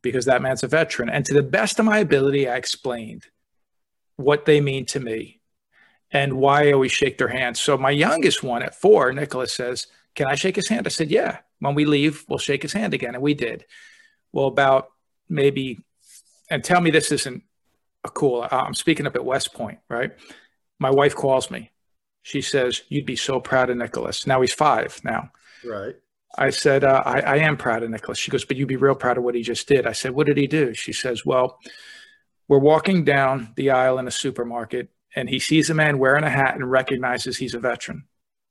because that man's a veteran. And to the best of my ability, I explained what they mean to me and why I always shake their hands. So my youngest one at four, Nicholas says, can I shake his hand? I said, yeah. When we leave, we'll shake his hand again. And we did. Well, about maybe, and tell me this isn't a cool, I'm speaking up at West Point, right? My wife calls me. She says, you'd be so proud of Nicholas. Now he's five now. Right. I said, uh, I, I am proud of Nicholas. She goes, but you'd be real proud of what he just did. I said, what did he do? She says, well, we're walking down the aisle in a supermarket and he sees a man wearing a hat and recognizes he's a veteran.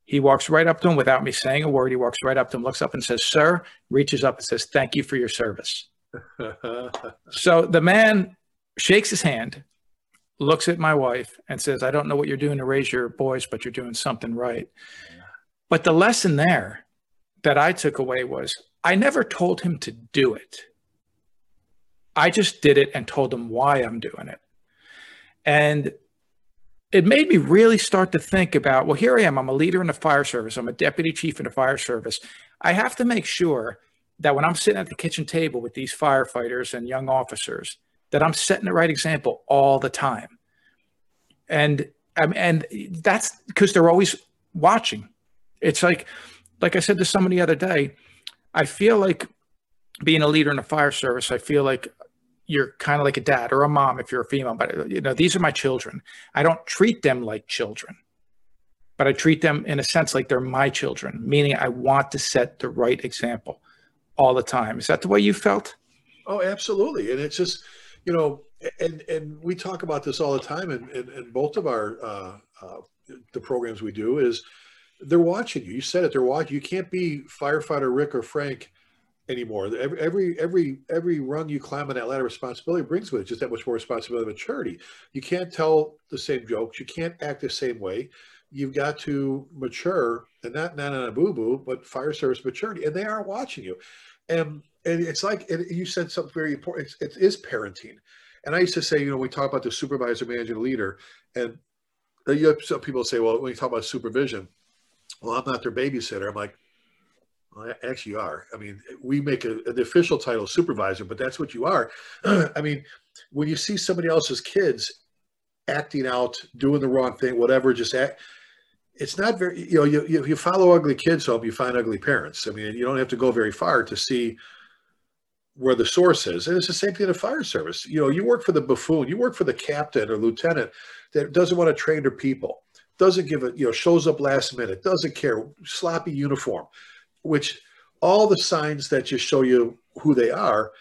He walks right up to him without me saying a word. He walks right up to him, looks up and says, Sir, reaches up and says, Thank you for your service. so the man shakes his hand, looks at my wife, and says, I don't know what you're doing to raise your boys, but you're doing something right. But the lesson there that I took away was I never told him to do it. I just did it and told him why I'm doing it. And it made me really start to think about well, here I am. I'm a leader in the fire service, I'm a deputy chief in the fire service. I have to make sure that when I'm sitting at the kitchen table with these firefighters and young officers, that I'm setting the right example all the time. And um, and that's because they're always watching. It's like, like I said to someone the other day, I feel like being a leader in the fire service, I feel like you're kind of like a dad or a mom if you're a female but you know these are my children. I don't treat them like children but i treat them in a sense like they're my children meaning i want to set the right example all the time. Is that the way you felt? Oh absolutely. And it's just you know and and we talk about this all the time and in, in, both of our uh, uh, the programs we do is they're watching you. You said it they're watching. You can't be firefighter rick or frank anymore. Every every every every rung you climb on that ladder of responsibility brings with it just that much more responsibility and maturity. You can't tell the same jokes. You can't act the same way. You've got to mature, and not not on a boo boo, but fire service maturity, and they are watching you. And and it's like and you said something very important. It's, it is parenting. And I used to say, you know, we talk about the supervisor, manager, leader, and uh, you have some people say, well, when you talk about supervision, well, I'm not their babysitter. I'm like, well, actually, you are. I mean, we make a, the official title supervisor, but that's what you are. I mean, when you see somebody else's kids acting out, doing the wrong thing, whatever, just act. It's not very, you know, you, you, you follow ugly kids home, you find ugly parents. I mean, you don't have to go very far to see where the source is. And it's the same thing in the fire service. You know, you work for the buffoon, you work for the captain or lieutenant that doesn't want to train their people, doesn't give it, you know, shows up last minute, doesn't care, sloppy uniform which all the signs that just show you who they are,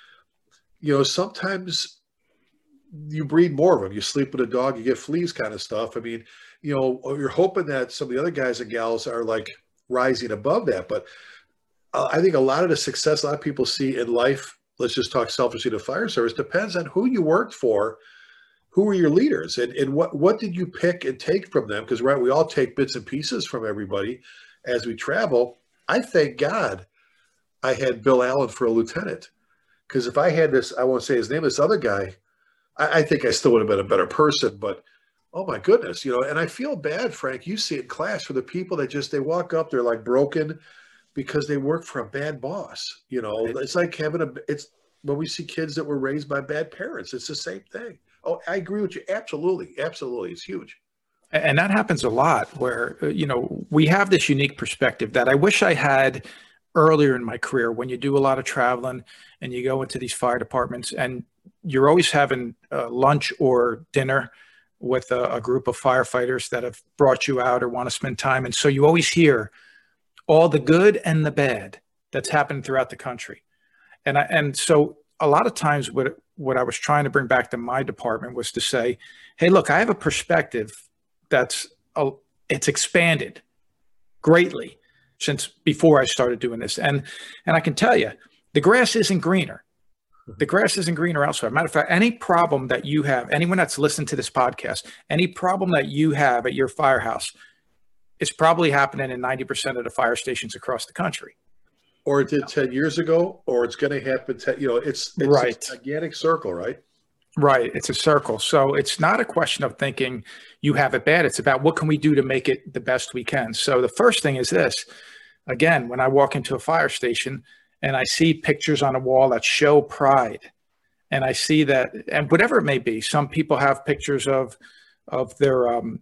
you know, sometimes you breed more of them. You sleep with a dog, you get fleas kind of stuff. I mean, you know, you're hoping that some of the other guys and gals are like rising above that. But uh, I think a lot of the success a lot of people see in life, let's just talk selfishly to fire service, depends on who you worked for, who were your leaders, and, and what, what did you pick and take from them? Because, right, we all take bits and pieces from everybody as we travel. I thank God I had Bill Allen for a lieutenant. Because if I had this, I won't say his name, this other guy, I, I, think I still would have been a better person. But oh my goodness, you know, and I feel bad, Frank. You see it in class for the people that just they walk up, they're like broken because they work for a bad boss. You know, it's like having a it's when we see kids that were raised by bad parents, it's the same thing. Oh, I agree with you. Absolutely. Absolutely. It's huge and that happens a lot where uh, you know we have this unique perspective that i wish i had earlier in my career when you do a lot of traveling and you go into these fire departments and you're always having uh, lunch or dinner with a, a, group of firefighters that have brought you out or want to spend time. And so you always hear all the good and the bad that's happened throughout the country. And I, and so a lot of times what what I was trying to bring back to my department was to say hey look I have a perspective that's a, it's expanded greatly since before I started doing this. And and I can tell you, the grass isn't greener. Mm-hmm. The grass isn't greener elsewhere. Matter of fact, any problem that you have, anyone that's listened to this podcast, any problem that you have at your firehouse, it's probably happening in 90% of the fire stations across the country. Or it did 10 years ago, or it's going to happen. 10, you know, it's, it's right. a gigantic circle, right? Right. It's a circle. So it's not a question of thinking you have it bad. It's about what can we do to make it the best we can. So the first thing is this again, when I walk into a fire station and I see pictures on a wall that show pride, and I see that, and whatever it may be, some people have pictures of of their um,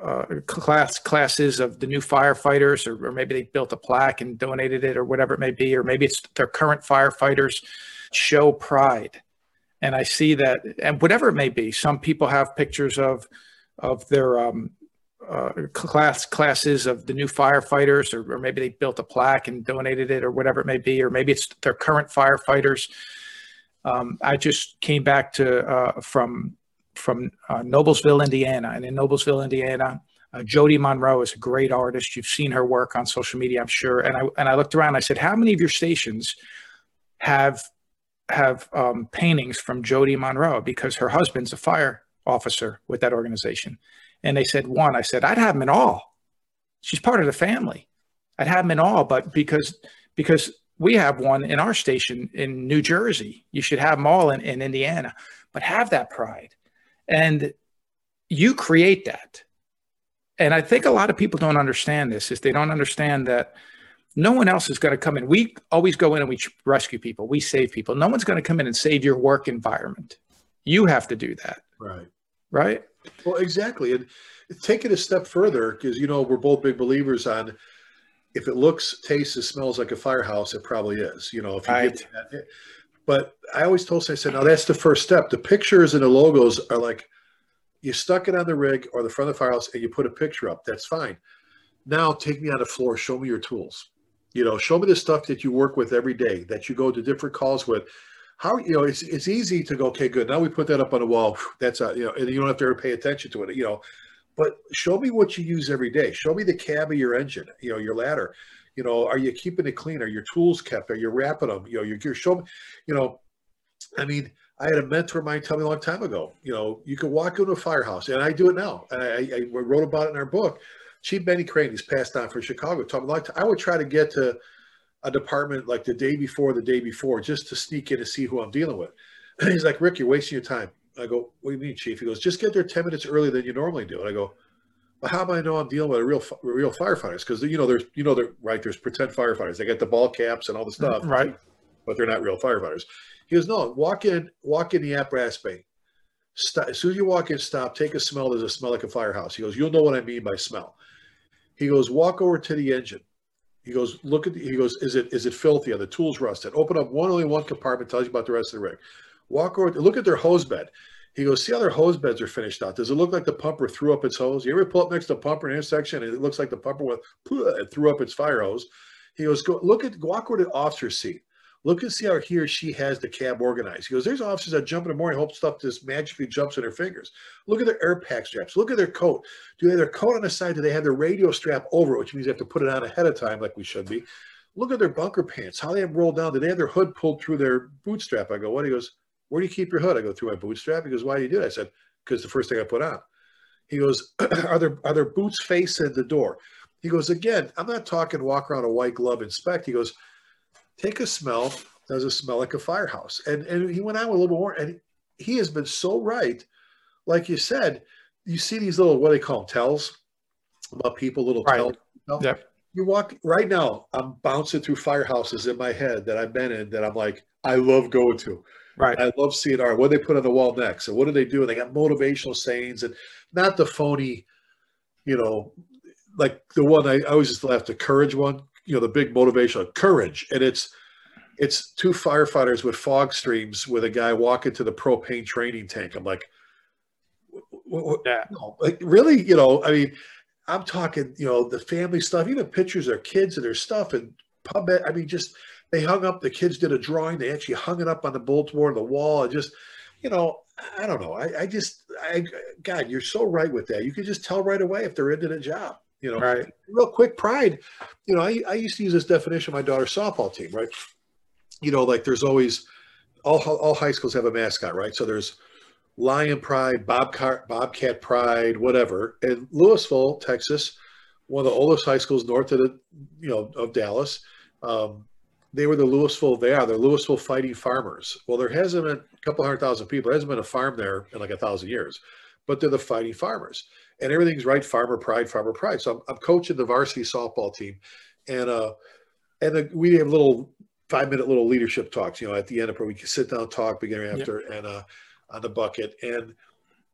uh, class classes of the new firefighters, or, or, maybe they built a plaque and donated it, or whatever it may be, or maybe it's their current firefighters show pride and I see that, and whatever it may be, some people have pictures of of their um, uh, class classes of the new firefighters, or, or, maybe they built a plaque and donated it, or whatever it may be, or maybe it's their current firefighters. Um, I just came back to uh, from from uh, Noblesville, Indiana, and in Noblesville, Indiana, uh, Jody Monroe is a great artist. You've seen her work on social media, I'm sure. And I and I looked around. I said, "How many of your stations have have um, paintings from Jody Monroe because her husband's a fire officer with that organization. And they said one. I said I'd have them in all. She's part of the family. I'd have them in all, but because because we have one in our station in New Jersey, you should have them all in, in Indiana. But have that pride, and you create that. And I think a lot of people don't understand this. Is they don't understand that no one else is going to come in. We always go in and we rescue people. We save people. No one's going to come in and save your work environment. You have to do that. Right. Right. Well, exactly. And take it a step further because, you know, we're both big believers on if it looks, tastes, and smells like a firehouse, it probably is. You know, if you right. get that. Eh, but I always told, say I said, now that's the first step. The pictures and the logos are like, you stuck it on the rig or the front of the firehouse and you put a picture up. That's fine. Now take me on the floor, show me your tools you know, show me the stuff that you work with every day, that you go to different calls with. How you know it's it's easy to go, okay, good. Now we put that up on the wall. That's a, you know, and you don't have to ever pay attention to it. You know, but show me what you use every day. Show me the cab of your engine. You know, your ladder. You know, are you keeping it clean? Are your tools kept? Are you wrapping them? You know, your gear. Show me. You know, I mean, I had a mentor of mine tell me a long time ago. You know, you can walk into a firehouse, and I do it now. And I, I wrote about it in our book Chief Benny Crane, he's passed on from Chicago, told me like I would try to get to a department like the day before, the day before, just to sneak in to see who I'm dealing with. And he's like, Rick, you're wasting your time. I go, what do you mean, Chief? He goes, just get there 10 minutes earlier than you normally do. And I go, well, how do I know I'm dealing with a real, real firefighters? Because you know, there's, you know, they're right. There's pretend firefighters. They get the ball caps and all the mm-hmm. stuff, right? But they're not real firefighters. He goes, no, walk in, walk in the apparatus bay. Stop, as soon as you walk in, stop, take a smell. There's a smell like a firehouse. He goes, you'll know what I mean by smell. He goes, walk over to the engine. He goes, look at. The, he goes, is it is it filthy? Are the tools rusted? Open up one only one compartment. Tells you about the rest of the rig. Walk over. Look at their hose bed. He goes, see how their hose beds are finished out. Does it look like the pumper threw up its hose? You ever pull up next to a pumper in an intersection and it looks like the pumper went threw up its fire hose? He goes, go look at walk over to the officer's seat. Look and see how he or she has the cab organized. He goes, There's officers that jump in the morning, hope stuff just magically jumps in their fingers. Look at their air pack straps. Look at their coat. Do they have their coat on the side? Do they have their radio strap over it, which means they have to put it on ahead of time, like we should be? Look at their bunker pants. How they have rolled down. Do they have their hood pulled through their bootstrap? I go, What? He goes, Where do you keep your hood? I go, Through my bootstrap. He goes, Why do you do that? I said, Because the first thing I put on. He goes, Are there are there boots facing the door? He goes, Again, I'm not talking walk around a white glove inspect. He goes, Take a smell does it smell like a firehouse? And and he went on with a little more, and he has been so right. Like you said, you see these little what do they call them tells about people, little right. tells. You, know? you walk right now. I'm bouncing through firehouses in my head that I've been in that I'm like, I love going to. Right. I love seeing art. What do they put on the wall next? And what do they do? And they got motivational sayings and not the phony, you know, like the one I, I always just laugh the courage one, you know, the big motivational courage. And it's it's two firefighters with fog streams with a guy walking to the propane training tank. I'm like, yeah. No, like really, you know, I mean, I'm talking, you know, the family stuff, even pictures of their kids and their stuff and pub. I mean, just they hung up. The kids did a drawing. They actually hung it up on the bulletin board on the wall. And just, you know, I don't know. I, I just, I, God, you're so right with that. You can just tell right away if they're into the job. You know, right. real quick pride. You know, I, I used to use this definition of my daughter's softball team, right? you know, like there's always all all high schools have a mascot, right? So there's Lion Pride, Bobcat, Bobcat Pride, whatever. And Lewisville, Texas, one of the oldest high schools north of the, you know, of Dallas. Um, they were the Lewisville, they are the Lewisville Fighting Farmers. Well, there hasn't been a couple hundred thousand people, there hasn't been a farm there in like a thousand years, but they're the Fighting Farmers. And everything's right, farmer pride, farmer pride. So I'm, I'm coaching the varsity softball team, and uh, and the, we have little five minute little leadership talks, you know, at the end of where we can sit down, talk, beginning after, yep. and uh, on the bucket. And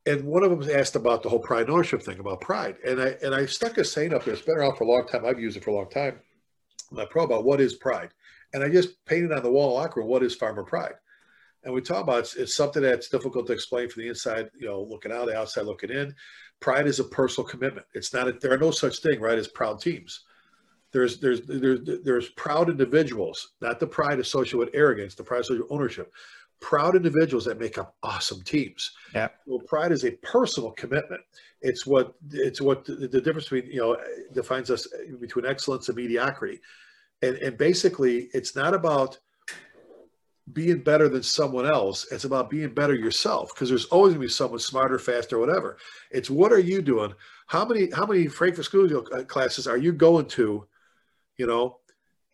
and one of them asked about the whole pride ownership thing about pride. And I and I stuck a saying up there. It's been around for a long time. I've used it for a long time. My pro about what is pride. And I just painted on the wall in locker room, what is farmer pride? And we talk about it's, it's something that's difficult to explain from the inside, you know, looking out, the outside looking in. Pride is a personal commitment. It's not, a, there are no such thing, right, as proud teams. There's, there's, there's, there's proud individuals, not the pride associated with arrogance, the pride associated with ownership. Proud individuals that make up awesome teams. Yeah. Well, pride is a personal commitment. It's what it's what the, the difference between you know defines us between excellence and mediocrity and, and basically it's not about being better than someone else it's about being better yourself because there's always going to be someone smarter faster whatever. It's what are you doing? How many how many frankfurt school uh, classes are you going to you know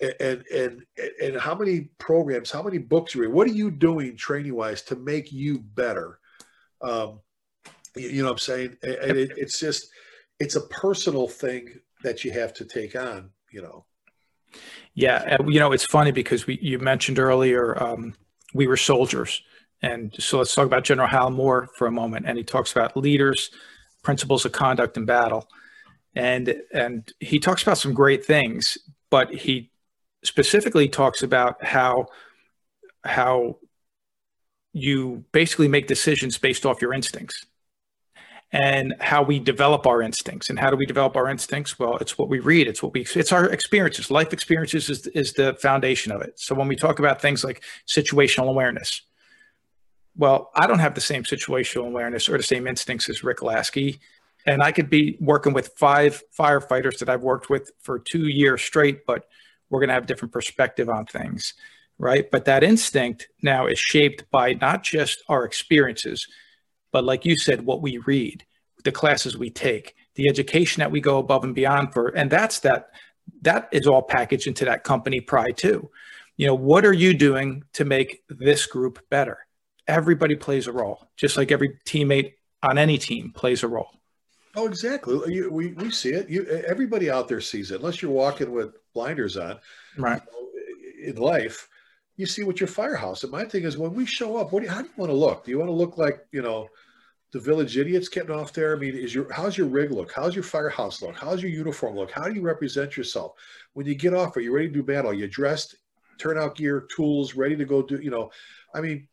and and and how many programs how many books you read what are you doing training wise to make you better? Um you know what i'm saying? And it, it's just it's a personal thing that you have to take on you know yeah, you know, it's funny because we you mentioned earlier um, we were soldiers, and so let's talk about General Hal Moore for a moment. And he talks about leaders, principles of conduct in battle, and and he talks about some great things, but he specifically talks about how how you basically make decisions based off your instincts and how we develop our instincts. And how do we develop our instincts? Well, it's what we read. It's what we, it's our experiences. Life experiences is, is the foundation of it. So when we talk about things like situational awareness, well, I don't have the same situational awareness or the same instincts as Rick Lasky. And I could be working with five firefighters that I've worked with for two years straight, but we're going to have different perspective on things, right? But that instinct now is shaped by not just our experiences, but like you said, what we read, the classes we take, the education that we go above and beyond for, and that's that that is all packaged into that company pride too. You know, what are you doing to make this group better? Everybody plays a role, just like every teammate on any team plays a role. Oh, exactly. You, we, we see it. You, everybody out there sees it, unless you're walking with blinders on. Right. in life, you see what your firehouse. And my thing is, when we show up, what do you, how do you want to look? Do you want to look like you know the village idiots getting off there? I mean, is your how's your rig look? How's your firehouse look? How's your uniform look? How do you represent yourself when you get off? Are you ready to do battle? You dressed, turnout gear, tools, ready to go do? You know, I mean,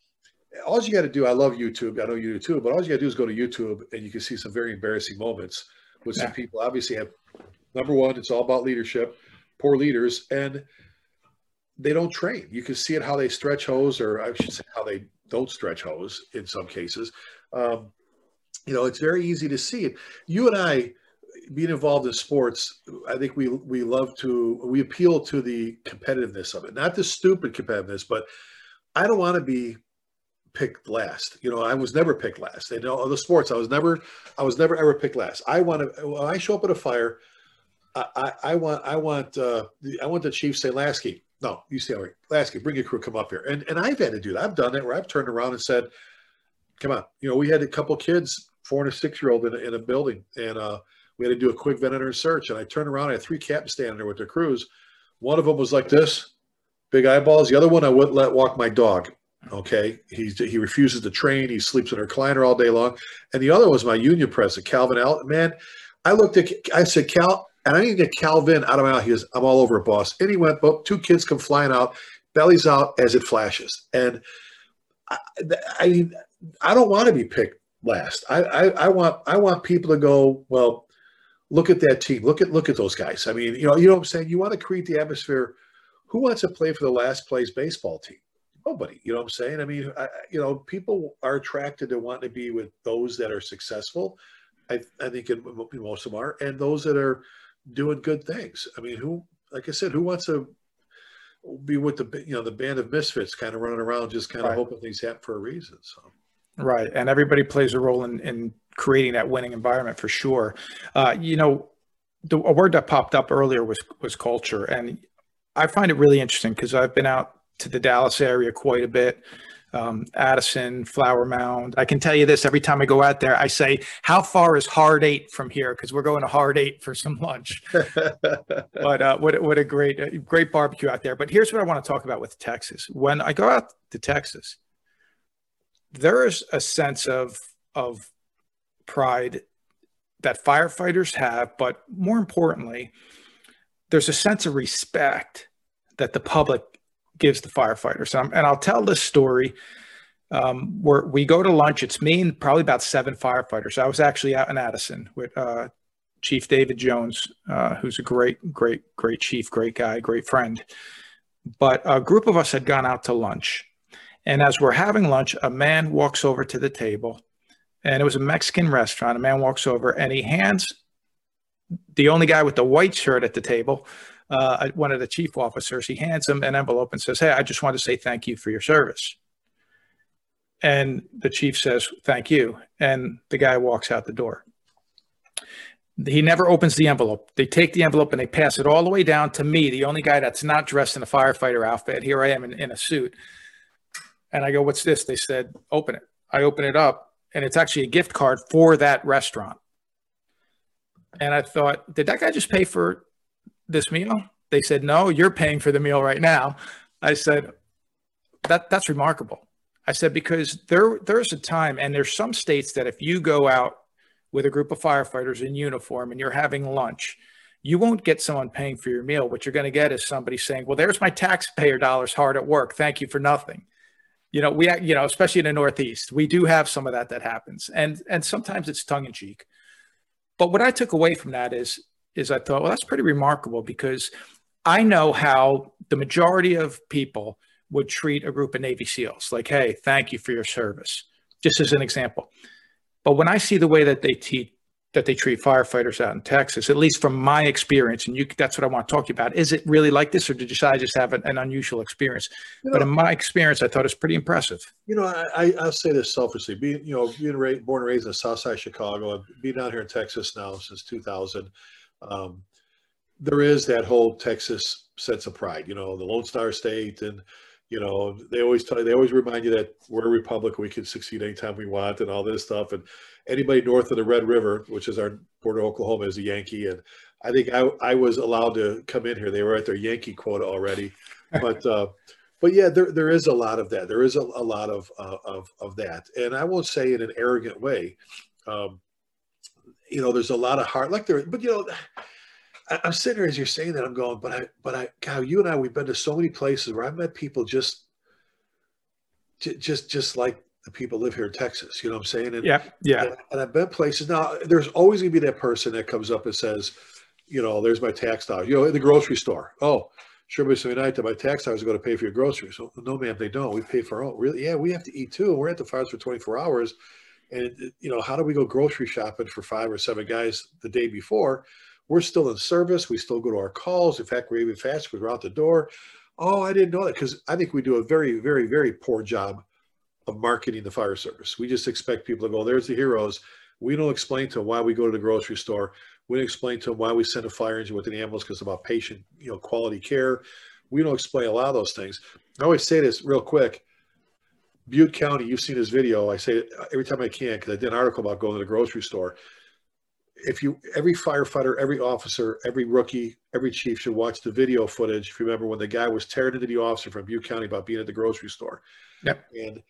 all you got to do. I love YouTube. I know you do too. But all you got to do is go to YouTube, and you can see some very embarrassing moments with some people. Obviously, have number one, it's all about leadership, poor leaders, and they don't train. You can see it how they stretch hose, or I should say how they don't stretch hose in some cases. Um, you know, it's very easy to see it. You and I, being involved in sports, I think we we love to we appeal to the competitiveness of it, not the stupid competitiveness, but I don't want to be picked last. You know, I was never picked last. In all the sports, I was never I was never ever picked last. I want to when I show up at a fire, I, I, I want I want uh, I want the chief say Lasky no, right, Lasky, bring your crew, come up here. And and I've had to do that. I've done it where I've turned around and said, come on. You know, we had a couple kids, four and a six year old in a, in a building, and uh, we had to do a quick vendor search. And I turned around, I had three captains standing there with their crews. One of them was like this, big eyeballs. The other one I wouldn't let walk my dog. Okay, he's he refuses to train. He sleeps in a recliner all day long. And the other was my union president, Calvin Al. Man, I looked at, I said, Cal, and I need to get Calvin out of my mouth. He goes, I'm all over it, boss. And he went, but two kids come flying out, bellies out as it flashes. And I, I I don't want to be picked last. I, I, I want I want people to go, well, look at that team. Look at look at those guys. I mean, you know, you know what I'm saying? You want to create the atmosphere. Who wants to play for the last place baseball team? Nobody. You know what I'm saying? I mean, I, you know, people are attracted to wanting to be with those that are successful. I, I think most of them are, and those that are doing good things. I mean, who, like I said, who wants to be with the you know the band of misfits, kind of running around, just kind of right. hoping things happen for a reason. So. Right, and everybody plays a role in, in creating that winning environment for sure. Uh, you know, the, a word that popped up earlier was was culture, and I find it really interesting because I've been out to the Dallas area quite a bit. Um, Addison, Flower Mound. I can tell you this every time I go out there, I say, How far is Hard Eight from here? Because we're going to Hard Eight for some lunch. but uh, what, what a great, uh, great barbecue out there. But here's what I want to talk about with Texas. When I go out to Texas, there is a sense of, of pride that firefighters have, but more importantly, there's a sense of respect that the public gives the firefighters. And, and I'll tell this story. Um, where we go to lunch, it's me and probably about seven firefighters. I was actually out in Addison with uh, Chief David Jones, uh, who's a great, great, great chief, great guy, great friend. But a group of us had gone out to lunch. And as we're having lunch, a man walks over to the table, and it was a Mexican restaurant. A man walks over and he hands the only guy with the white shirt at the table uh, one of the chief officers, he hands him an envelope and says, Hey, I just want to say thank you for your service. And the chief says, Thank you. And the guy walks out the door. He never opens the envelope. They take the envelope and they pass it all the way down to me, the only guy that's not dressed in a firefighter outfit. Here I am in, in a suit. And I go, What's this? They said, Open it. I open it up, and it's actually a gift card for that restaurant. And I thought, Did that guy just pay for this meal? They said, no, you're paying for the meal right now. I said, that that's remarkable. I said, because there there's a time, and there's some states that if you go out with a group of firefighters in uniform and you're having lunch, you won't get someone paying for your meal. What you're going to get is somebody saying, well, there's my taxpayer dollars hard at work. Thank you for nothing. You know, we, you know, especially in the Northeast, we do have some of that that happens. And, and sometimes it's tongue in cheek. But what I took away from that is is I thought, well, that's pretty remarkable because I know how the majority of people would treat a group of Navy SEALs like, hey, thank you for your service, just as an example. But when I see the way that they teach, that they treat firefighters out in Texas, at least from my experience, and you, that's what I want to talk to you about. Is it really like this, or did I just have an, an unusual experience? You know, but in my experience, I thought it's pretty impressive. You know, I, I'll say this selfishly: being you know being born and raised in the South Side of Chicago, and being out here in Texas now since 2000, um, there is that whole Texas sense of pride, you know, the Lone Star State, and you know they always tell you, they always remind you that we're a republic, we can succeed anytime we want, and all this stuff. And anybody north of the Red River, which is our border of Oklahoma, is a Yankee, and I think I I was allowed to come in here. They were at their Yankee quota already, but. Uh, but yeah, there, there is a lot of that. There is a, a lot of, uh, of, of that. And I won't say in an arrogant way. Um, you know, there's a lot of heart, like there, but you know, I, am sitting here as you're saying that, I'm going, but I, but I, God, you and I, we've been to so many places where I've met people just, just, just like the people live here in Texas. You know what I'm saying? And, yeah, yeah. And, and I've been places now. There's always gonna be that person that comes up and says, you know, there's my tax dollars. You know, in the grocery store. Oh, sure, but Sunday night, my tax dollars are going to pay for your groceries. So, no, ma'am, they don't. We pay for our own. Really? Yeah, we have to eat too. We're at the farms for 24 hours. And you know, how do we go grocery shopping for five or seven guys the day before? We're still in service. We still go to our calls. In fact, we're even faster because we're out the door. Oh, I didn't know that because I think we do a very, very, very poor job of marketing the fire service. We just expect people to go, there's the heroes. We don't explain to them why we go to the grocery store. We don't explain to them why we send a fire engine with an ambulance because it's about patient, you know, quality care. We don't explain a lot of those things. I always say this real quick. Butte County, you've seen this video. I say it every time I can because I did an article about going to the grocery store. If you, every firefighter, every officer, every rookie, every chief should watch the video footage. If you remember when the guy was tearing into the officer from Butte County about being at the grocery store. Yep. And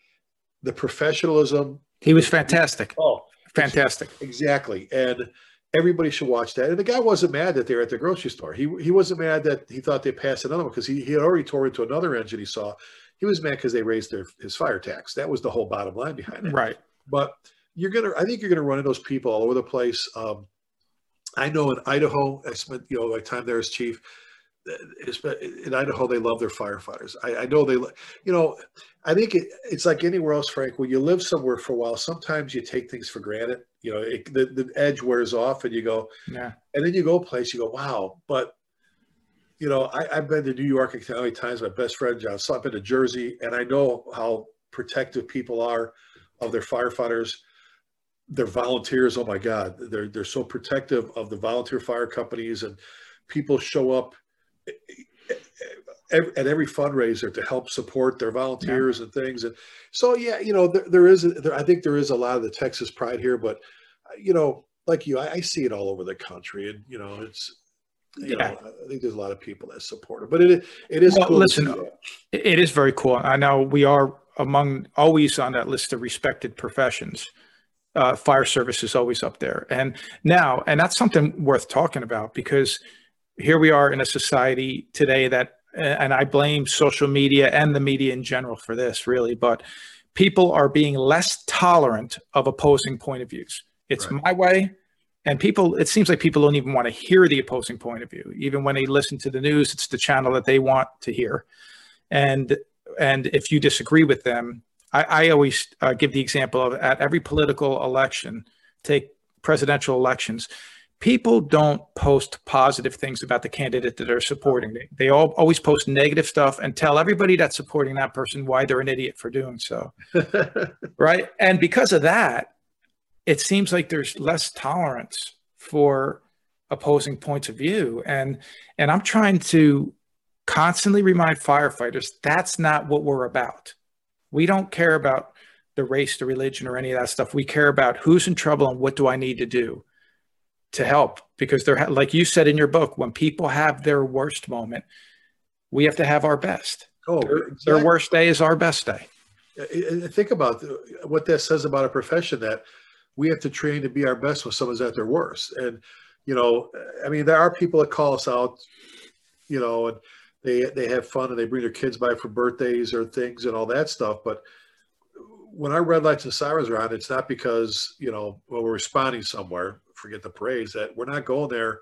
the professionalism. He was fantastic. Oh, fantastic. Exactly. And everybody should watch that. And the guy wasn't mad that they were at the grocery store. He he wasn't mad that he thought they passed another one because he, he had already tore into another engine he saw he was mad because they raised their his fire tax. That was the whole bottom line behind it. Right. But you're gonna, I think you're gonna run into those people all over the place. Um, I know in Idaho, I spent you know my time there as chief. In Idaho, they love their firefighters. I, I know they, you know, I think it, it's like anywhere else, Frank. When you live somewhere for a while, sometimes you take things for granted. You know, it, the, the edge wears off, and you go, yeah. And then you go place, you go, wow. But you know, I, have been to New York how many times. My best friend John, so I've been to Jersey, and I know how protective people are of their firefighters, their volunteers. Oh my God, they're they're so protective of the volunteer fire companies, and people show up every, at every fundraiser to help support their volunteers yeah. and things. And so, yeah, you know, there, there is, there, I think there is a lot of the Texas pride here, but you know, like you, I, I see it all over the country, and you know, it's. You yeah. know, I think there's a lot of people that support it, but it it is. Well, cool listen, it is very cool. I know we are among always on that list of respected professions. Uh, fire service is always up there, and now, and that's something worth talking about because here we are in a society today that, and I blame social media and the media in general for this, really, but people are being less tolerant of opposing point of views. It's right. my way. And people, it seems like people don't even want to hear the opposing point of view. Even when they listen to the news, it's the channel that they want to hear. And and if you disagree with them, I, I always uh, give the example of at every political election, take presidential elections, people don't post positive things about the candidate that they're supporting. They, they all always post negative stuff and tell everybody that's supporting that person why they're an idiot for doing so. right. And because of that, it seems like there's less tolerance for opposing points of view and and i'm trying to constantly remind firefighters that's not what we're about we don't care about the race the religion or any of that stuff we care about who's in trouble and what do i need to do to help because they're like you said in your book when people have their worst moment we have to have our best oh their, exactly. their worst day is our best day think about what that says about a profession that we have to train to be our best when someone's at their worst. And, you know, I mean, there are people that call us out, you know, and they, they have fun and they bring their kids by for birthdays or things and all that stuff. But when our red lights and sirens are on, it's not because, you know, when we're responding somewhere, forget the parades, that we're not going there,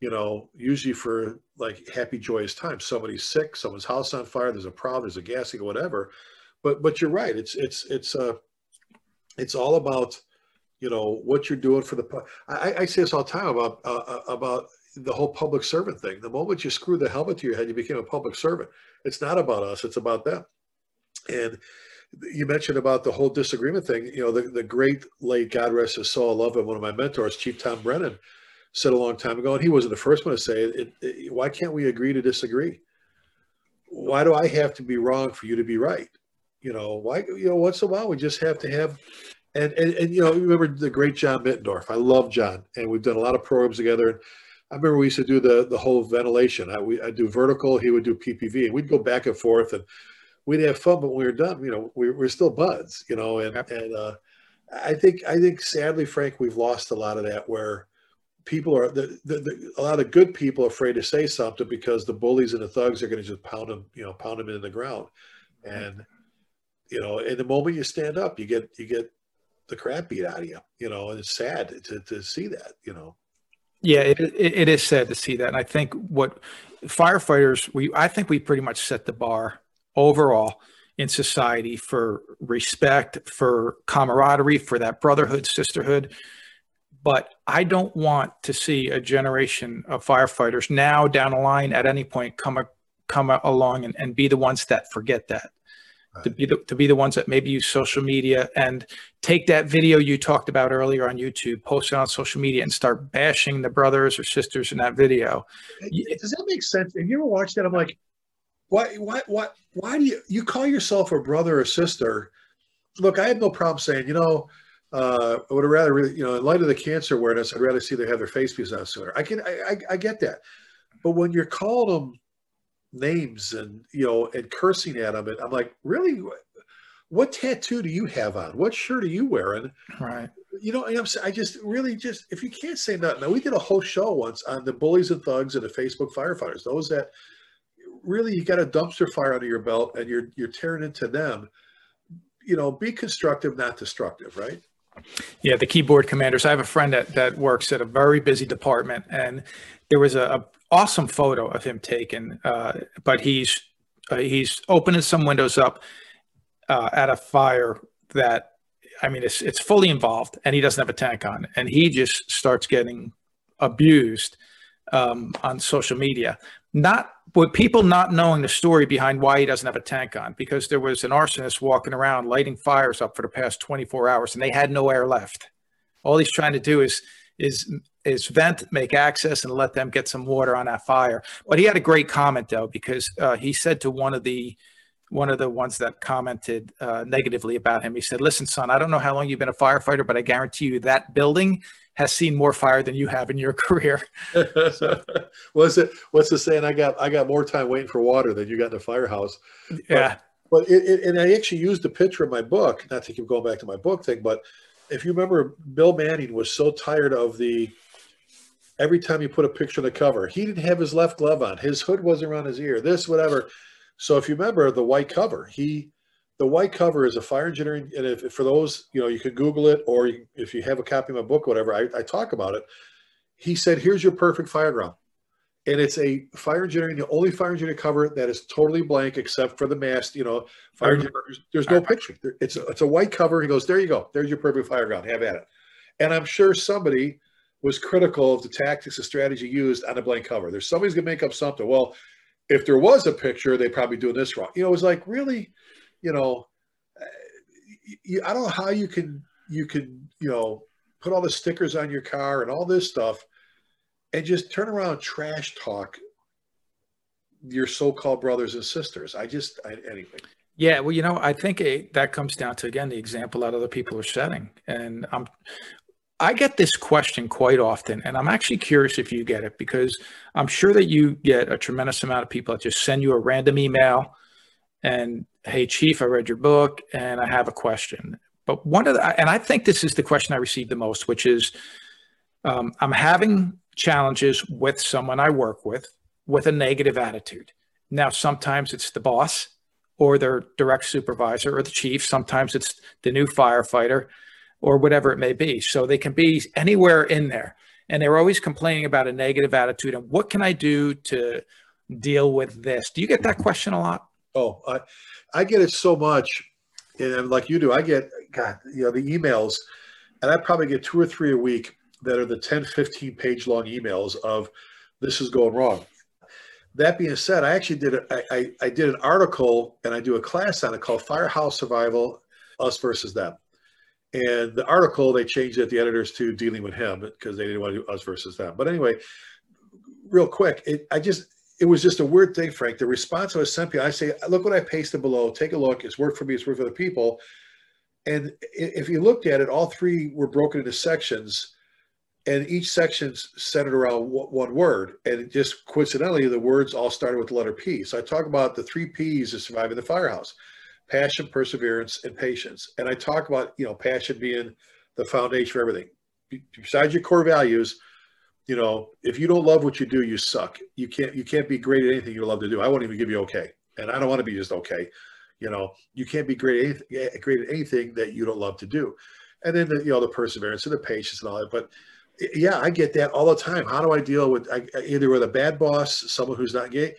you know, usually for like happy, joyous times. Somebody's sick, someone's house on fire, there's a problem, there's a gas leak, whatever. But, but you're right. It's, it's, it's, uh, it's all about, you know what you're doing for the I, I say this all the time about uh, uh, about the whole public servant thing the moment you screw the helmet to your head you became a public servant it's not about us it's about them and you mentioned about the whole disagreement thing you know the, the great late god rest his soul love him one of my mentors chief tom brennan said a long time ago and he wasn't the first one to say it, it, it why can't we agree to disagree why do i have to be wrong for you to be right you know why you know once in a while we just have to have and, and, and you know, remember the great John Mittendorf. I love John, and we've done a lot of programs together. And I remember we used to do the the whole ventilation. I we I do vertical, he would do PPV, and we'd go back and forth, and we'd have fun. But when we were done, you know, we, we're still buds, you know. And yep. and uh, I think I think sadly, Frank, we've lost a lot of that where people are the, the, the, a lot of good people are afraid to say something because the bullies and the thugs are going to just pound them, you know, pound them into the ground. And you know, in the moment you stand up, you get you get the crap beat out of you. You know, and it's sad to, to see that, you know. Yeah, it, it is sad to see that. And I think what firefighters, we I think we pretty much set the bar overall in society for respect, for camaraderie, for that brotherhood, sisterhood. But I don't want to see a generation of firefighters now down the line at any point come a, come along and, and be the ones that forget that to be the, to be the ones that maybe use social media and take that video you talked about earlier on YouTube, post it on social media, and start bashing the brothers or sisters in that video. Does that make sense? Have you ever watched that? I'm like, why, why, why, why do you you call yourself a brother or sister? Look, I have no problem saying, you know, uh, I would rather, really, you know, in light of the cancer awareness, I'd rather see them have their face pieces on sooner. I can, I, I, I get that, but when you're calling them names and you know and cursing at them and i'm like really? What tattoo do you have on? What shirt are you wearing? Right. You know I'm, i just really just if you can't say nothing. Now we did a whole show once on the bullies and thugs and the facebook firefighters those that really you got a dumpster fire under your belt and you're you're tearing into them you know be constructive not destructive right yeah, the keyboard commanders. I have a friend that, that works at a very busy department, and there was a, a awesome photo of him taken. Uh, but he's uh, he's opening some windows up uh, at a fire that I mean it's it's fully involved, and he doesn't have a tank on, and he just starts getting abused um, on social media. Not with people not knowing the story behind why he doesn't have a tank on, because there was an arsonist walking around lighting fires up for the past 24 hours, and they had no air left. All he's trying to do is is is vent, make access, and let them get some water on that fire. But he had a great comment though, because uh, he said to one of the one of the ones that commented uh, negatively about him, he said, "Listen, son, I don't know how long you've been a firefighter, but I guarantee you that building has seen more fire than you have in your career." so. what's it? What's the saying? I got I got more time waiting for water than you got in the firehouse. Yeah. But, but it, it, and I actually used the picture in my book, not to keep going back to my book thing, but if you remember, Bill Manning was so tired of the every time you put a picture on the cover, he didn't have his left glove on, his hood wasn't around his ear, this, whatever. So if you remember the white cover, he the white cover is a fire engineering, and if, for those, you know, you can Google it, or you, if you have a copy of my book, whatever, I, I talk about it. He said, "Here's your perfect fire ground," and it's a fire engineering, the only fire engineering cover that is totally blank except for the mast. You know, fire mm-hmm. there's, there's no picture. It's a, it's a white cover. He goes, "There you go. There's your perfect fire ground. Have at it." And I'm sure somebody was critical of the tactics and strategy used on a blank cover. There's somebody's gonna make up something. Well, if there was a picture, they probably doing this wrong. You know, it was like really, you know, I don't know how you can you can you know put all the stickers on your car and all this stuff, and just turn around trash talk your so-called brothers and sisters. I just I, anyway. Yeah, well, you know, I think it, that comes down to again the example that other people are setting, and I'm I get this question quite often, and I'm actually curious if you get it because I'm sure that you get a tremendous amount of people that just send you a random email and, hey, Chief, I read your book and I have a question. But one of the, and I think this is the question I receive the most, which is um, I'm having challenges with someone I work with with a negative attitude. Now, sometimes it's the boss or their direct supervisor or the chief, sometimes it's the new firefighter or whatever it may be. So they can be anywhere in there. And they're always complaining about a negative attitude. And what can I do to deal with this? Do you get that question a lot? Oh, I, I get it so much. And like you do, I get, God, you know, the emails, and I probably get two or three a week that are the 10, 15 page long emails of this is going wrong. That being said, I actually did, a, I, I did an article and I do a class on it called Firehouse Survival, Us versus Them. And the article, they changed it, the editors, to dealing with him because they didn't want to do us versus them. But anyway, real quick, it, I just, it was just a weird thing, Frank. The response I was sent I say, look what I pasted below. Take a look. It's worked for me. It's worked for the people. And if you looked at it, all three were broken into sections, and each section's centered around one word. And just coincidentally, the words all started with the letter P. So I talk about the three P's of surviving the firehouse passion, perseverance, and patience. And I talk about, you know, passion being the foundation for everything. Besides your core values, you know, if you don't love what you do, you suck. You can't you can't be great at anything you love to do. I won't even give you okay. And I don't want to be just okay. You know, you can't be great at, great at anything that you don't love to do. And then the, you know the perseverance and the patience and all that. But yeah, I get that all the time. How do I deal with I, either with a bad boss, someone who's not gay?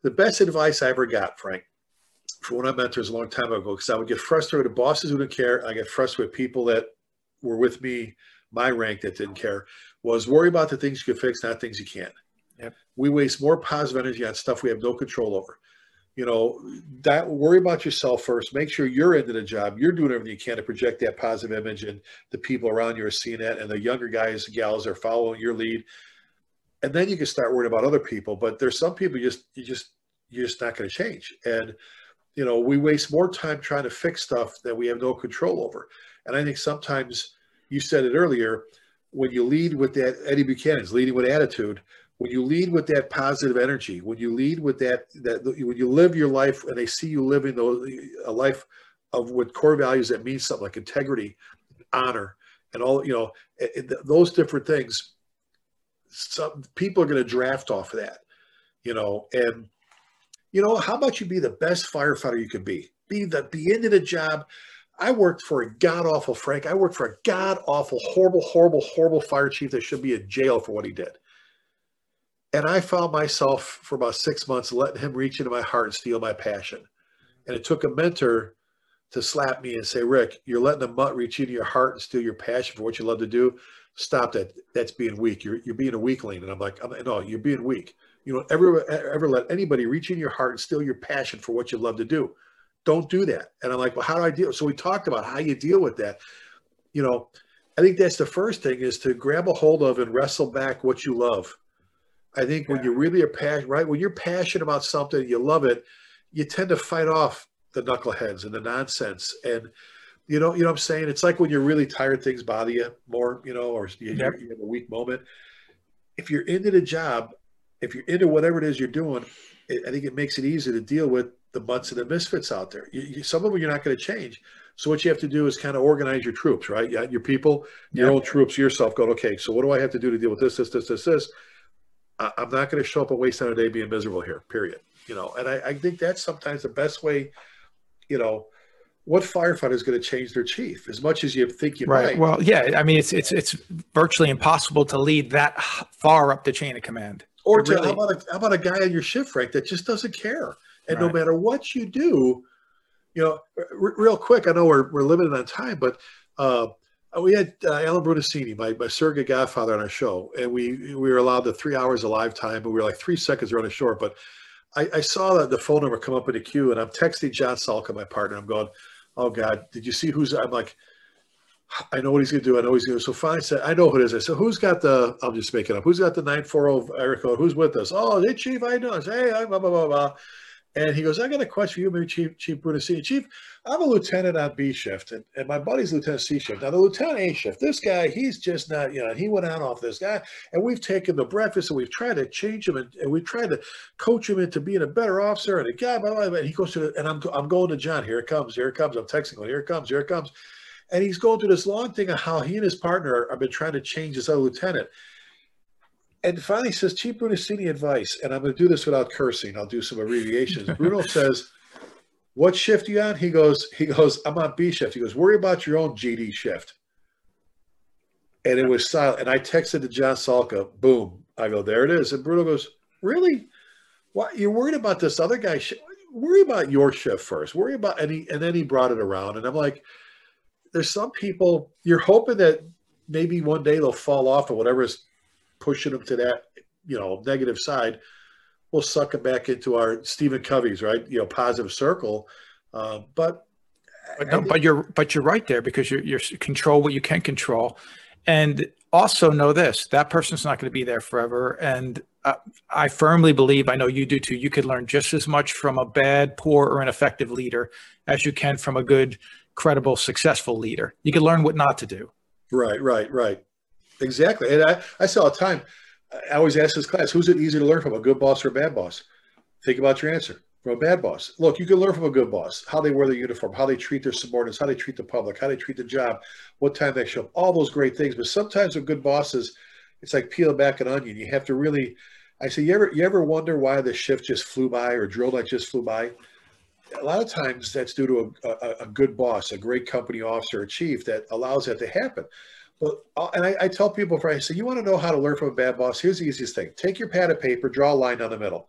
The best advice I ever got, Frank, for one of my mentors a long time ago because I would get frustrated with bosses who didn't care. I get frustrated with people that were with me, my rank that didn't care. Was worry about the things you can fix, not things you can't. Yep. We waste more positive energy on stuff we have no control over. You know, that worry about yourself first. Make sure you're into the job. You're doing everything you can to project that positive image, and the people around you are seeing that, and the younger guys, gals are following your lead. And then you can start worrying about other people. But there's some people you just you just you're just not going to change. And you know, we waste more time trying to fix stuff that we have no control over. And I think sometimes you said it earlier, when you lead with that, Eddie Buchanan's leading with attitude, when you lead with that positive energy, when you lead with that, that when you live your life and they see you living those, a life of with core values that means something like integrity, honor, and all, you know, those different things, some people are going to draft off of that, you know, and you know, how about you be the best firefighter you can be? Be the be into the job. I worked for a god awful Frank. I worked for a god awful, horrible, horrible, horrible fire chief that should be in jail for what he did. And I found myself for about six months letting him reach into my heart and steal my passion. And it took a mentor to slap me and say, Rick, you're letting a mutt reach into your heart and steal your passion for what you love to do. Stop that. That's being weak. You're, you're being a weakling. And I'm like, no, you're being weak. You know, ever ever let anybody reach in your heart and steal your passion for what you love to do. Don't do that. And I'm like, well, how do I deal? So we talked about how you deal with that. You know, I think that's the first thing is to grab a hold of and wrestle back what you love. I think yeah. when you really are passionate, right? When you're passionate about something, you love it, you tend to fight off the knuckleheads and the nonsense. And you know, you know what I'm saying? It's like when you're really tired, things bother you more, you know, or you, yep. you have a weak moment. If you're into the job, if you're into whatever it is you're doing, it, I think it makes it easy to deal with the butts and the misfits out there. You, you, some of them you're not going to change. So what you have to do is kind of organize your troops, right? Yeah, your people, your yep. own troops, yourself. Going, okay, so what do I have to do to deal with this, this, this, this, this? I, am not going to show up and waste another day being miserable here. Period. You know, and I, I think that's sometimes the best way. You know, what firefighter is going to change their chief as much as you think you right. might? Well, yeah. I mean, it's it's it's virtually impossible to lead that far up the chain of command. Or to, really, how about a how about a guy on your shift rank that just doesn't care, and right. no matter what you do, you know, r- real quick. I know we're we're limited on time, but. Uh, we had uh, Alan Brunacini, my, my surrogate godfather, on our show, and we we were allowed the three hours of live time, but we were like three seconds running short. But I, I saw that the phone number come up in the queue, and I'm texting John Salka, my partner. I'm going, oh God, did you see who's? I'm like, I know what he's going to do. I know he's going to. So finally, I said, I know who it is. I said, who's got the? I'll just make it up. Who's got the nine four zero area code? Who's with us? Oh, hey Chief, I know. I say, hey, I'm blah blah blah blah. And he goes, I got a question for you, maybe Chief Chief Brunacini. Chief, I'm a lieutenant on B shift, and, and my buddy's lieutenant C shift. Now the lieutenant A shift, this guy, he's just not, you know, he went out off this guy, and we've taken the breakfast and we've tried to change him, and, and we've tried to coach him into being a better officer, and a guy, blah, blah, blah, and he goes to, the, and I'm I'm going to John. Here it comes. Here it comes. I'm texting him. Here it comes. Here it comes. And he's going through this long thing of how he and his partner have been trying to change this other lieutenant. And finally says, Chief Brunacini advice, and I'm going to do this without cursing. I'll do some abbreviations. Bruno says, what shift you on? He goes, he goes, I'm on B shift. He goes, worry about your own GD shift. And it was silent. And I texted to John Salka, boom. I go, there it is. And Bruno goes, really? Why you're worried about this other guy? Worry about your shift first. Worry about any, and then he brought it around. And I'm like, there's some people you're hoping that maybe one day they'll fall off or whatever is pushing them to that, you know, negative side, we'll suck them back into our Stephen Covey's right, you know, positive circle. Uh, but but, no, but you're but you're right there because you're, you're control what you can control, and also know this: that person's not going to be there forever. And uh, I firmly believe, I know you do too. You could learn just as much from a bad, poor, or ineffective leader as you can from a good, credible, successful leader. You can learn what not to do. Right, right, right. Exactly. And I, I all the time, I always ask this class, who's it easier to learn from, a good boss or a bad boss? Think about your answer. From a bad boss. Look, you can learn from a good boss, how they wear their uniform, how they treat their subordinates, how they treat the public, how they treat the job, what time they show up, all those great things. But sometimes with good bosses, it's like peeling back an onion. You have to really, I say, you ever, you ever wonder why the shift just flew by or drill night just flew by? A lot of times that's due to a, a, a good boss, a great company officer, a chief that allows that to happen. Well, and I, I, tell people, I say, you want to know how to learn from a bad boss? Here's the easiest thing: take your pad of paper, draw a line down the middle.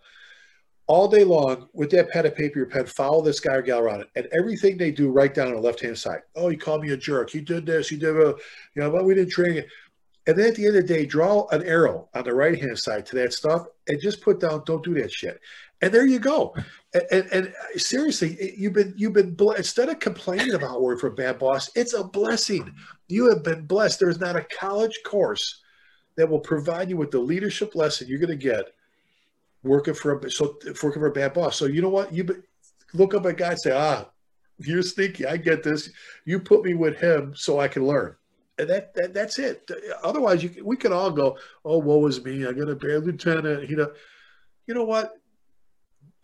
All day long, with that pad of paper, your pen, follow this guy or gal around it, and everything they do, write down on the left-hand side. Oh, he called me a jerk. He did this. He did a, you know, but we didn't train it. And then at the end of the day, draw an arrow on the right-hand side to that stuff, and just put down, don't do that shit. And there you go. And, and, and seriously, you've been you've been instead of complaining about working for a bad boss, it's a blessing. You have been blessed. There's not a college course that will provide you with the leadership lesson you're going to get working for a so working for a bad boss. So you know what? You look up a guy and say, ah, you're sneaky. I get this. You put me with him so I can learn. And that, that that's it. Otherwise, you, we can all go, oh, woe is me. I got a bad lieutenant. You know, you know what?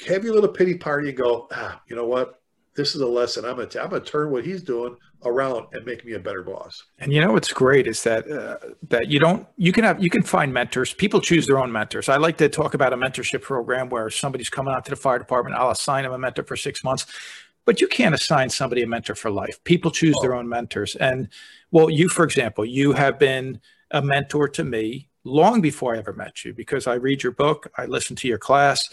Have your little pity party and go, ah, you know what? This is a lesson. I'm gonna, I'm gonna turn what he's doing around and make me a better boss. And you know what's great is that uh, that you don't you can have you can find mentors. People choose their own mentors. I like to talk about a mentorship program where somebody's coming out to the fire department. I'll assign them a mentor for six months, but you can't assign somebody a mentor for life. People choose oh. their own mentors. And well, you for example, you have been a mentor to me long before I ever met you because I read your book, I listen to your class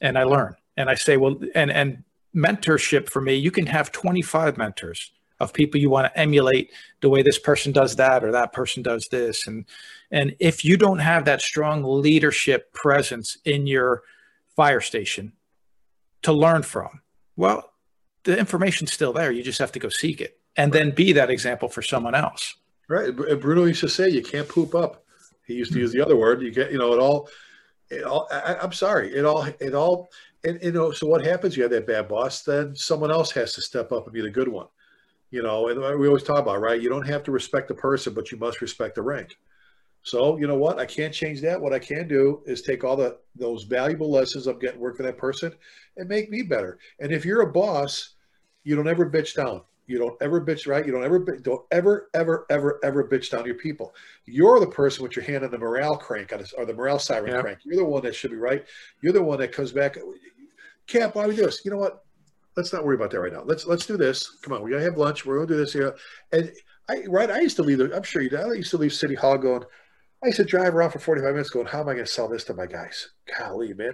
and I learn. And I say, well, and and mentorship for me, you can have 25 mentors of people you want to emulate the way this person does that or that person does this. And and if you don't have that strong leadership presence in your fire station to learn from, well, the information's still there. You just have to go seek it and then be that example for someone else. Right. Bruno used to say, "You can't poop up." He used to use the other word. You get, you know, it all. It all. I, am sorry. It all. It all. And you know. So what happens? You have that bad boss. Then someone else has to step up and be the good one. You know. And we always talk about right. You don't have to respect the person, but you must respect the rank. So you know what? I can't change that. What I can do is take all the those valuable lessons I'm getting work for that person and make me better. And if you're a boss, you don't ever bitch down. You don't ever bitch, right? You don't ever, don't ever, ever, ever, ever bitch down your people. You're the person with your hand on the morale crank on or the morale siren yep. crank. You're the one that should be right. You're the one that comes back. Cap, why we do this? You know what? Let's not worry about that right now. Let's let's do this. Come on, we gotta have lunch. We're gonna do this here. And I right, I used to leave. I'm sure you did. I used to leave City Hall going. I used to drive around for 45 minutes going, how am I going to sell this to my guys? Golly, man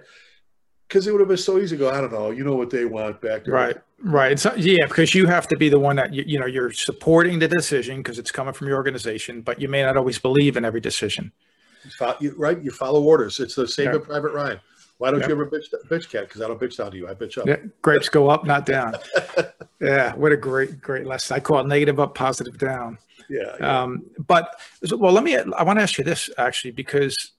because it would have been so easy to go. I don't know. You know what they want back there, right? Right. So, yeah, because you have to be the one that you, you know you're supporting the decision because it's coming from your organization, but you may not always believe in every decision. You follow, you, right? You follow orders. It's the same yeah. in Private Ryan. Why don't you ever bitch, bitch cat? Because I don't bitch down to you. I bitch up. Yeah, grapes go up, not down. yeah, what a great, great lesson. I call it negative up, positive down. Yeah. yeah. Um, but well, let me. I want to ask you this actually, because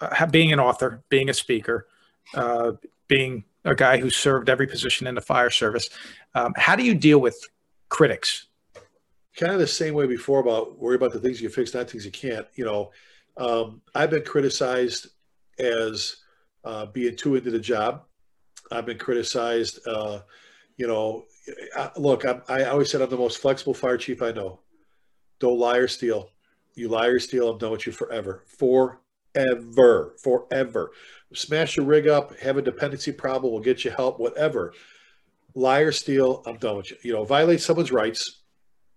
uh, being an author, being a speaker, uh, being a guy who served every position in the fire service. Um, how do you deal with critics? Kind of the same way before about worry about the things you fix, not things you can't. You know, um, I've been criticized as uh, being too into the job. I've been criticized. Uh, you know, I, look, I, I always said I'm the most flexible fire chief I know. Don't lie or steal. You lie or steal, I'm done with you forever. Forever. Forever smash your rig up, have a dependency problem, we'll get you help, whatever. Liar, steal, I'm done with you. You know, violate someone's rights,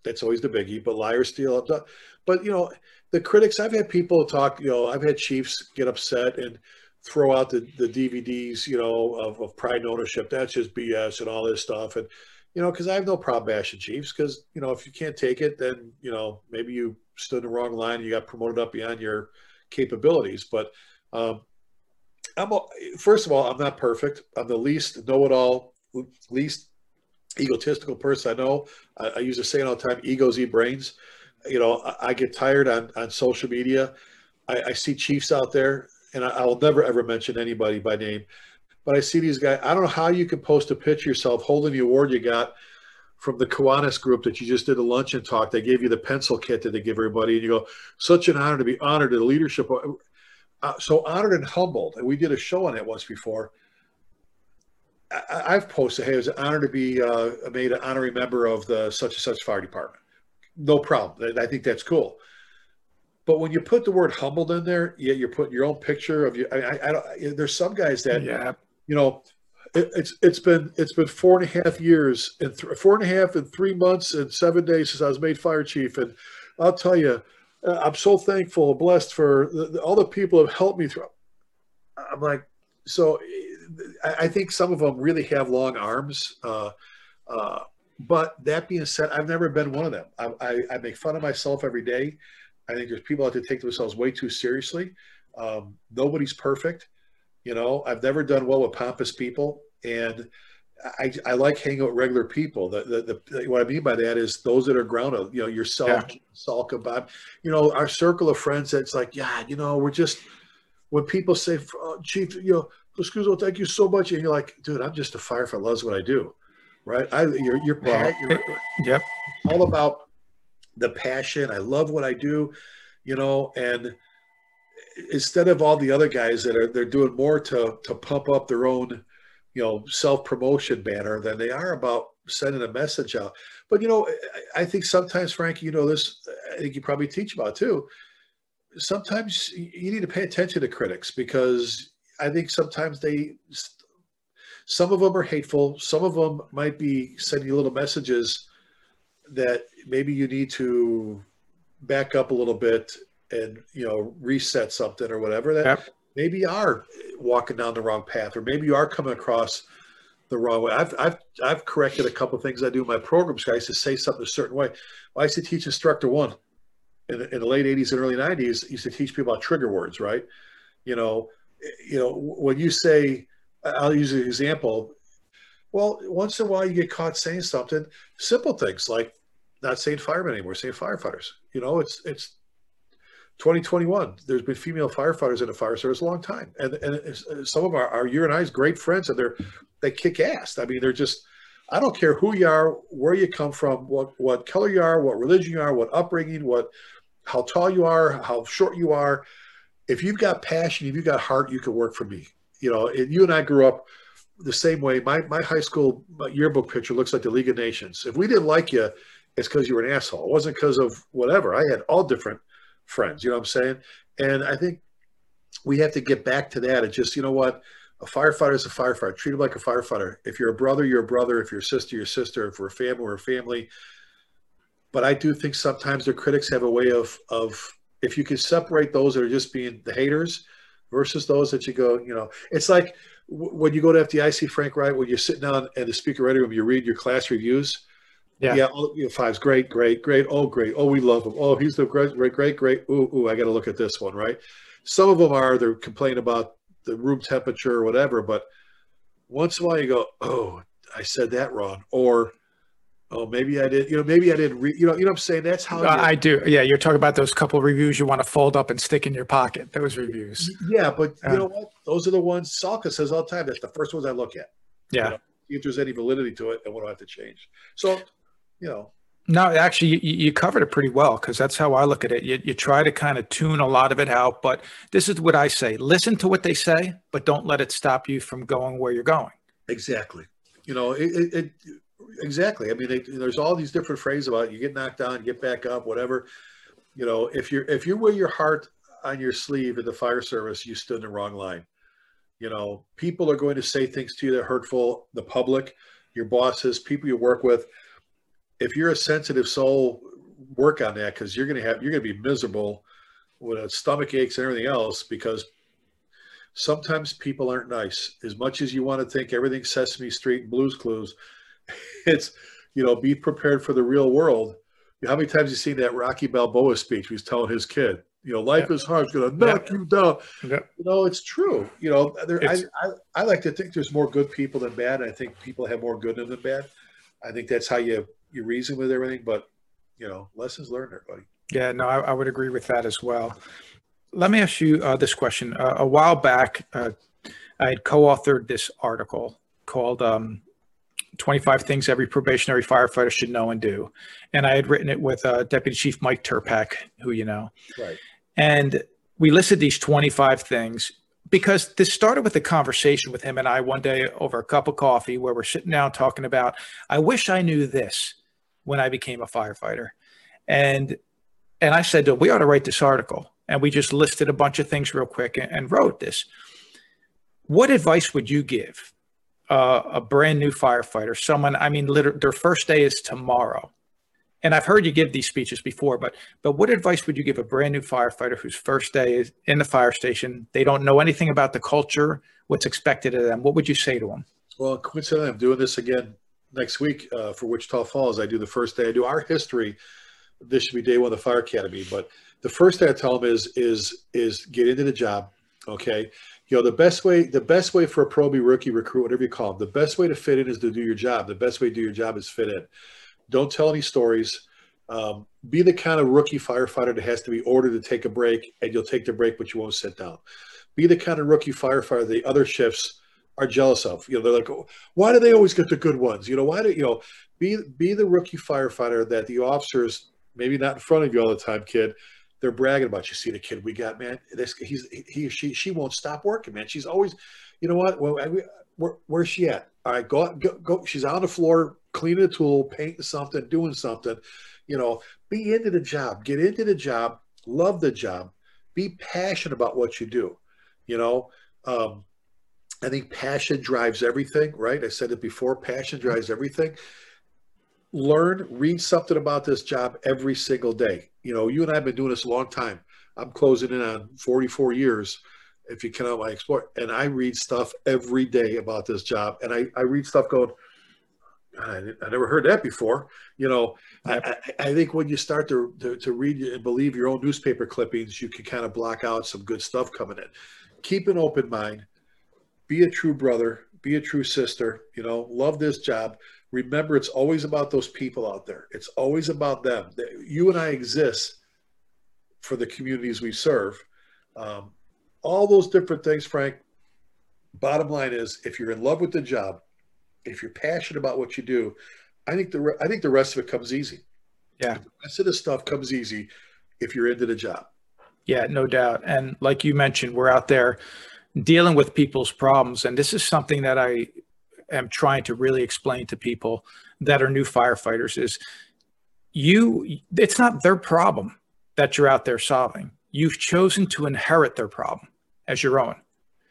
that's always the biggie, but liar, steal, I'm done. But, you know, the critics, I've had people talk, you know, I've had chiefs get upset and throw out the, the DVDs, you know, of, of pride and ownership. That's just BS and all this stuff. And, you know, because I have no problem bashing chiefs because, you know, if you can't take it, then, you know, maybe you stood in the wrong line you got promoted up beyond your capabilities. But, um, I'm a, first of all, I'm not perfect. I'm the least know-it-all, least egotistical person I know. I, I use a saying all the time: "Egos eat brains." You know, I, I get tired on on social media. I, I see chiefs out there, and I, will never ever mention anybody by name, but I see these guys. I don't know how you can post a picture yourself holding the award you got from the Kiwanis group that you just did a luncheon talk. They gave you the pencil kit that they give everybody, and you go, "Such an honor to be honored to the leadership." Uh, so honored and humbled. And we did a show on it once before. I, have posted, hey, it was an honor to be uh, made an honorary member of the such and such fire department. No problem. I think that's cool. But when you put the word humbled in there, yeah, you're putting your own picture of you. I, I, I don't, there's some guys that, yeah. you know, it, it's it's been it's been four and a half years and th- four and a half and three months and seven days since I was made fire chief, and I'll tell you, uh, I'm so thankful, blessed for the, the, all the people who have helped me through. I'm like, so I, I think some of them really have long arms. Uh, uh, but that being said, I've never been one of them. I, I, I, make fun of myself every day. I think there's people out there take themselves way too seriously. Um, nobody's perfect. You know, I've never done well with pompous people. And I, I like hanging out with regular people. The, the, the, what I mean by that is those that are grounded, you know, yourself, yeah. Salka, Bob, you know, our circle of friends that's like, yeah, you know, we're just, when people say, oh, Chief, you know, Scuso, thank you so much. And you're like, dude, I'm just a firefighter, loves what I do. Right. I, you're, you're, well, you're yep. all about the passion. I love what I do, you know, and instead of all the other guys that are, they're doing more to, to pump up their own, you know self promotion banner than they are about sending a message out. But you know, I think sometimes, Frank, you know this. I think you probably teach about too. Sometimes you need to pay attention to critics because I think sometimes they, some of them are hateful. Some of them might be sending you little messages that maybe you need to back up a little bit and you know reset something or whatever that yep maybe you are walking down the wrong path, or maybe you are coming across the wrong way. I've I've I've corrected a couple things I do in my programs. I used to say something a certain way. I used to teach instructor one in the, in the late '80s and early '90s. Used to teach people about trigger words, right? You know, you know when you say, I'll use an example. Well, once in a while you get caught saying something simple things like not saying firemen anymore, saying firefighters. You know, it's it's 2021. There's been female firefighters in the fire service a long time, and and uh, some of our, our you and I's great friends, and they're they kick ass. I mean, they're just. I don't care who you are, where you come from, what what color you are, what religion you are, what upbringing, what how tall you are, how short you are. If you've got passion, if you've got heart, you can work for me. You know, and you and I grew up the same way. My my high school yearbook picture looks like the League of Nations. If we didn't like you, it's because you were an asshole. It wasn't because of whatever. I had all different friends. You know what I'm saying? And I think we have to get back to that. And just you know what, a firefighter is a firefighter. Treat him like a firefighter. If you're a brother, you're a brother. If you're a sister, you're a sister. If we're a family, we're a family. But I do think sometimes the critics have a way of of if you can separate those that are just being the haters versus those that you go, you know, it's like when you go to FDIC, Frank, right? When you're sitting down in the speaker ready room, you read your class reviews. Yeah, yeah. You know, five's great, great, great. Oh, great. Oh, we love him. Oh, he's the great, great, great, great. Ooh, ooh, I got to look at this one, right? Some of them are they're complaining about the room temperature or whatever, but once in a while you go, oh, I said that wrong, or oh, maybe I did. You know, maybe I didn't read. You know, you know what I'm saying? That's how uh, I do. Yeah, you're talking about those couple reviews you want to fold up and stick in your pocket. Those reviews. Yeah, but uh, you know what? Those are the ones Salka says all the time. That's the first ones I look at. Yeah. You know, if there's any validity to it, and what do I have to change? So, you know. No, actually, you, you covered it pretty well because that's how I look at it. You, you try to kind of tune a lot of it out, but this is what I say: listen to what they say, but don't let it stop you from going where you're going. Exactly. You know, it, it, it exactly. I mean, they, there's all these different phrases about you get knocked down, get back up, whatever. You know, if you're if you wear your heart on your sleeve in the fire service, you stood in the wrong line. You know, people are going to say things to you that are hurtful. The public, your bosses, people you work with. If you're a sensitive soul, work on that because you're going to have you're going to be miserable with stomach aches and everything else because sometimes people aren't nice. As much as you want to think everything Sesame Street and Blues Clues, it's you know be prepared for the real world. How many times you seen that Rocky Balboa speech? He's telling his kid, you know, life is hard. It's going to knock you down. You know, it's true. You know, there, I, I, I like to think there's more good people than bad. I think people have more good than bad. I think that's how you you reason with everything. But you know, lessons learned, everybody. Yeah, no, I, I would agree with that as well. Let me ask you uh, this question. Uh, a while back, uh, I had co-authored this article called um, 25 things every probationary firefighter should know and do. And I had written it with uh, Deputy Chief Mike Terpak, who you know. Right. And we listed these 25 things because this started with a conversation with him and I one day over a cup of coffee where we're sitting down talking about, I wish I knew this when I became a firefighter. And and I said we ought to write this article. And we just listed a bunch of things real quick and, and wrote this. What advice would you give uh, a brand new firefighter, someone, I mean, literally, their first day is tomorrow. And I've heard you give these speeches before, but but what advice would you give a brand new firefighter whose first day is in the fire station? They don't know anything about the culture, what's expected of them. What would you say to them? Well, coincidentally, I'm doing this again next week uh, for Wichita Falls. I do the first day. I do our history. This should be day one of the fire academy. But the first thing I tell them is is is get into the job. Okay, you know the best way the best way for a pro rookie recruit whatever you call them the best way to fit in is to do your job the best way to do your job is fit in don't tell any stories um, be the kind of rookie firefighter that has to be ordered to take a break and you'll take the break but you won't sit down be the kind of rookie firefighter the other shifts are jealous of. You know they're like oh, why do they always get the good ones? You know why do you know be be the rookie firefighter that the officers maybe not in front of you all the time kid. They're bragging about you see the kid we got man? This he's he she she won't stop working man. She's always you know what? Well, where, where's she at? All right go, go go she's on the floor cleaning a tool painting something doing something. You know be into the job. Get into the job. Love the job. Be passionate about what you do. You know um, i think passion drives everything right i said it before passion drives everything learn, read something about this job every single day. You know, you and I have been doing this a long time. I'm closing in on 44 years, if you count my exploit. And I read stuff every day about this job. And I, I read stuff going, I, I never heard that before. You know, I, I, think when you start to, to, to read and believe your own newspaper clippings, you can kind of block out some good stuff coming in. Keep an open mind. Be a true brother. Be a true sister. You know, love this job remember it's always about those people out there. It's always about them. You and I exist for the communities we serve. Um, all those different things, Frank. Bottom line is, if you're in love with the job, if you're passionate about what you do, I think the I think the rest of it comes easy. Yeah, the rest of the stuff comes easy if you're into the job. Yeah, no doubt. And like you mentioned, we're out there dealing with people's problems, and this is something that I am trying to really explain to people that are new firefighters is you it's not their problem that you're out there solving. You've chosen to inherit their problem as your own.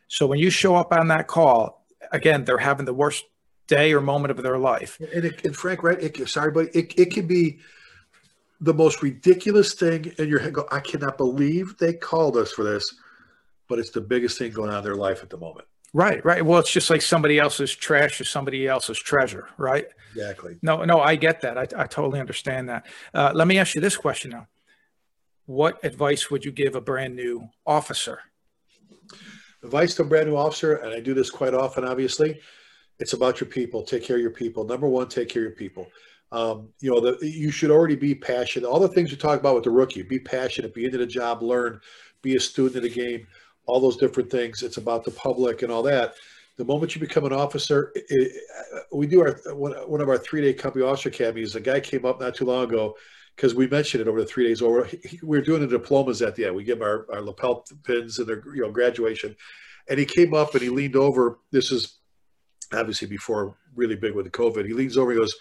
So when you show up on that call again they're having the worst day or moment of their life. And, it, and frank right it, sorry but it, it can be the most ridiculous thing in your head go i cannot believe they called us for this but it's the biggest thing going on in their life at the moment Right, right. Well, it's just like somebody else's trash is somebody else's treasure, right? Exactly. No, no, I get that. I, I totally understand that. Uh, let me ask you this question now. What advice would you give a brand new officer? Advice to a brand new officer, and I do this quite often, obviously, it's about your people. Take care of your people. Number one, take care of your people. Um, you know, the, you should already be passionate. All the things you talk about with the rookie, be passionate, be into the job, learn, be a student of the game all those different things. It's about the public and all that. The moment you become an officer, it, we do our one, one of our three day company officer academies. A guy came up not too long ago because we mentioned it over the three days. Over, we were doing the diplomas at the end. We give our, our lapel pins and their you know graduation, and he came up and he leaned over. This is obviously before really big with the COVID. He leans over. He goes,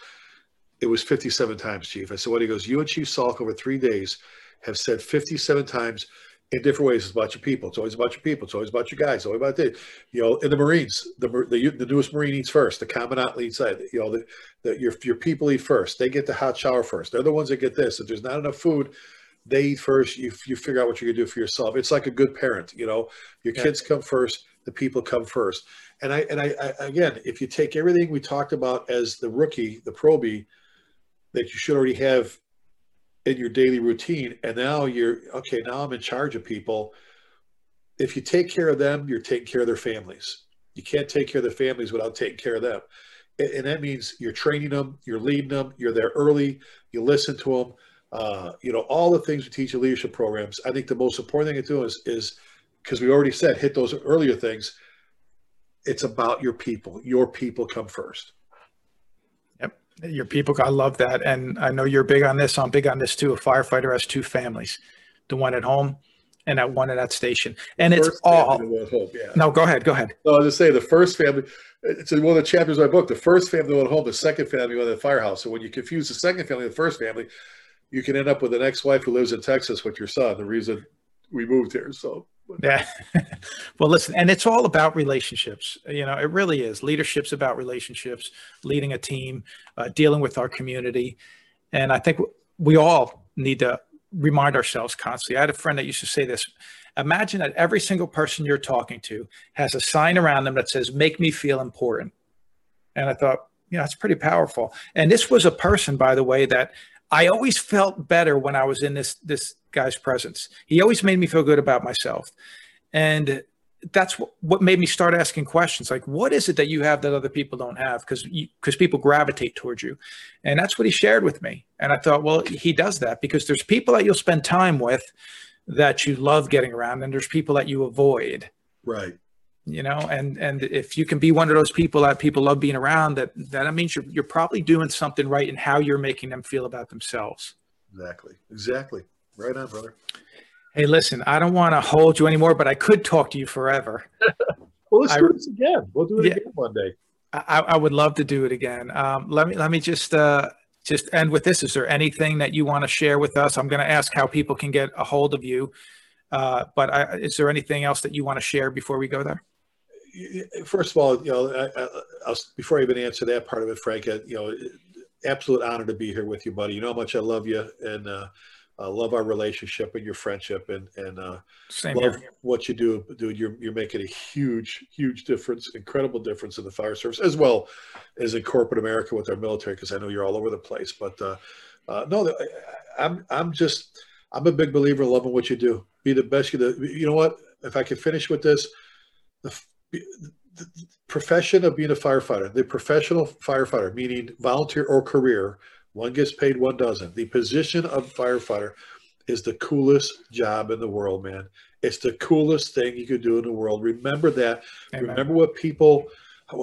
"It was 57 times, Chief." I said, "What?" He goes, "You and Chief Salk over three days have said 57 times." In different ways. It's about your people. It's always about your people. It's always about your guys. It's always about the, you know, in the Marines, the, the, the newest Marine eats first. The commandant leads, that. you know, the, the, your, your people eat first. They get the hot shower first. They're the ones that get this. If there's not enough food, they eat first. You, you figure out what you're gonna do for yourself. It's like a good parent, you know, your yeah. kids come first, the people come first. And I, and I, I, again, if you take everything we talked about as the rookie, the probie, that you should already have in your daily routine and now you're okay now i'm in charge of people. If you take care of them you're taking care of their families. You can't take care of their families without taking care of them. And that means you're training them you're leading them you're there early you listen to them uh, you know all the things we teach in leadership programs. I think the most important thing to do is is because we already said hit those earlier things. It's about your people. Your people come first your people, I love that. And I know you're big on this. I'm big on this too. A firefighter has two families, the one at home and that one at that station. And it's all. Home, yeah. No, go ahead. Go ahead. No, I was just say the first family. It's one of the chapters of my book. The first family went home. The second family went to the firehouse. So when you confuse the second family the first family, you can end up with an ex-wife who lives in Texas with your son. The reason we moved here. So yeah. well, listen, and it's all about relationships. You know, it really is. Leadership's about relationships, leading a team, uh, dealing with our community. And I think we all need to remind ourselves constantly. I had a friend that used to say this Imagine that every single person you're talking to has a sign around them that says, Make me feel important. And I thought, you know, that's pretty powerful. And this was a person, by the way, that I always felt better when I was in this this guy's presence. He always made me feel good about myself. And that's what, what made me start asking questions like what is it that you have that other people don't have? Because because people gravitate towards you. And that's what he shared with me. And i thought well he does that because there's people that you'll spend time with that you love getting around and there's people that you avoid. Right you know and and if you can be one of those people that people love being around that that means you're, you're probably doing something right in how you're making them feel about themselves exactly exactly Right on, brother. Hey, listen, I don't want to hold you anymore, but I could talk to you forever. well, let's I, do this again. We'll do it yeah, again one day. I, I, would love to do it again. Um, let me let me just uh, just end with this. Is there anything that you want to share with us? I'm going to ask how people can get a hold of you, uh, but I, is there anything else that you want to share before we go there? First of all, you know, I, before I even answer that part of it, Frank, you know, absolute honor to be here with you, buddy. You know how much I love you, and uh, love our relationship and your friendship and and uh, love here. what you do, dude. You're you're making a huge huge difference, incredible difference in the fire service as well as in corporate America with our military. Because I know you're all over the place, but uh, uh no, I'm I'm just I'm a big believer in loving what you do. Be the best. You you know what? If I can finish with this, the, the profession of being a firefighter, the professional firefighter, meaning volunteer or career one gets paid, one doesn't. The position of firefighter is the coolest job in the world, man. It's the coolest thing you could do in the world. Remember that. Amen. Remember what people,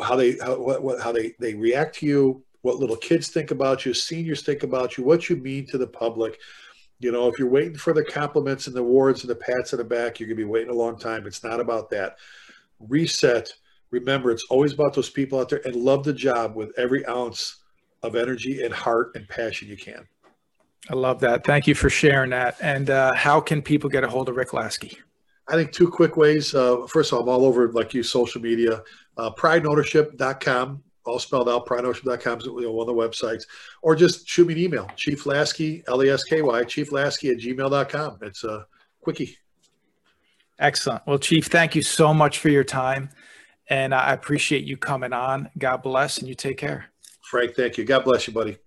how they, how, what, how they, they react to you, what little kids think about you, seniors think about you, what you mean to the public. You know, if you're waiting for the compliments and the awards and the pats on the back, you're going to be waiting a long time. It's not about that. Reset. Remember, it's always about those people out there and love the job with every ounce of energy and heart and passion you can. I love that. Thank you for sharing that. And uh, how can people get a hold of Rick Lasky? I think two quick ways. Uh, first of all, I'm all over like you social media. Uh, prideandownership.com, all spelled out. Prideandownership.com is you know, one of the websites. Or just shoot me an email, Chief Lasky, L E S K Y, Chief Lasky at gmail.com. It's a quickie. Excellent. Well, Chief, thank you so much for your time. And I appreciate you coming on. God bless and you take care. Frank, thank you. God bless you, buddy.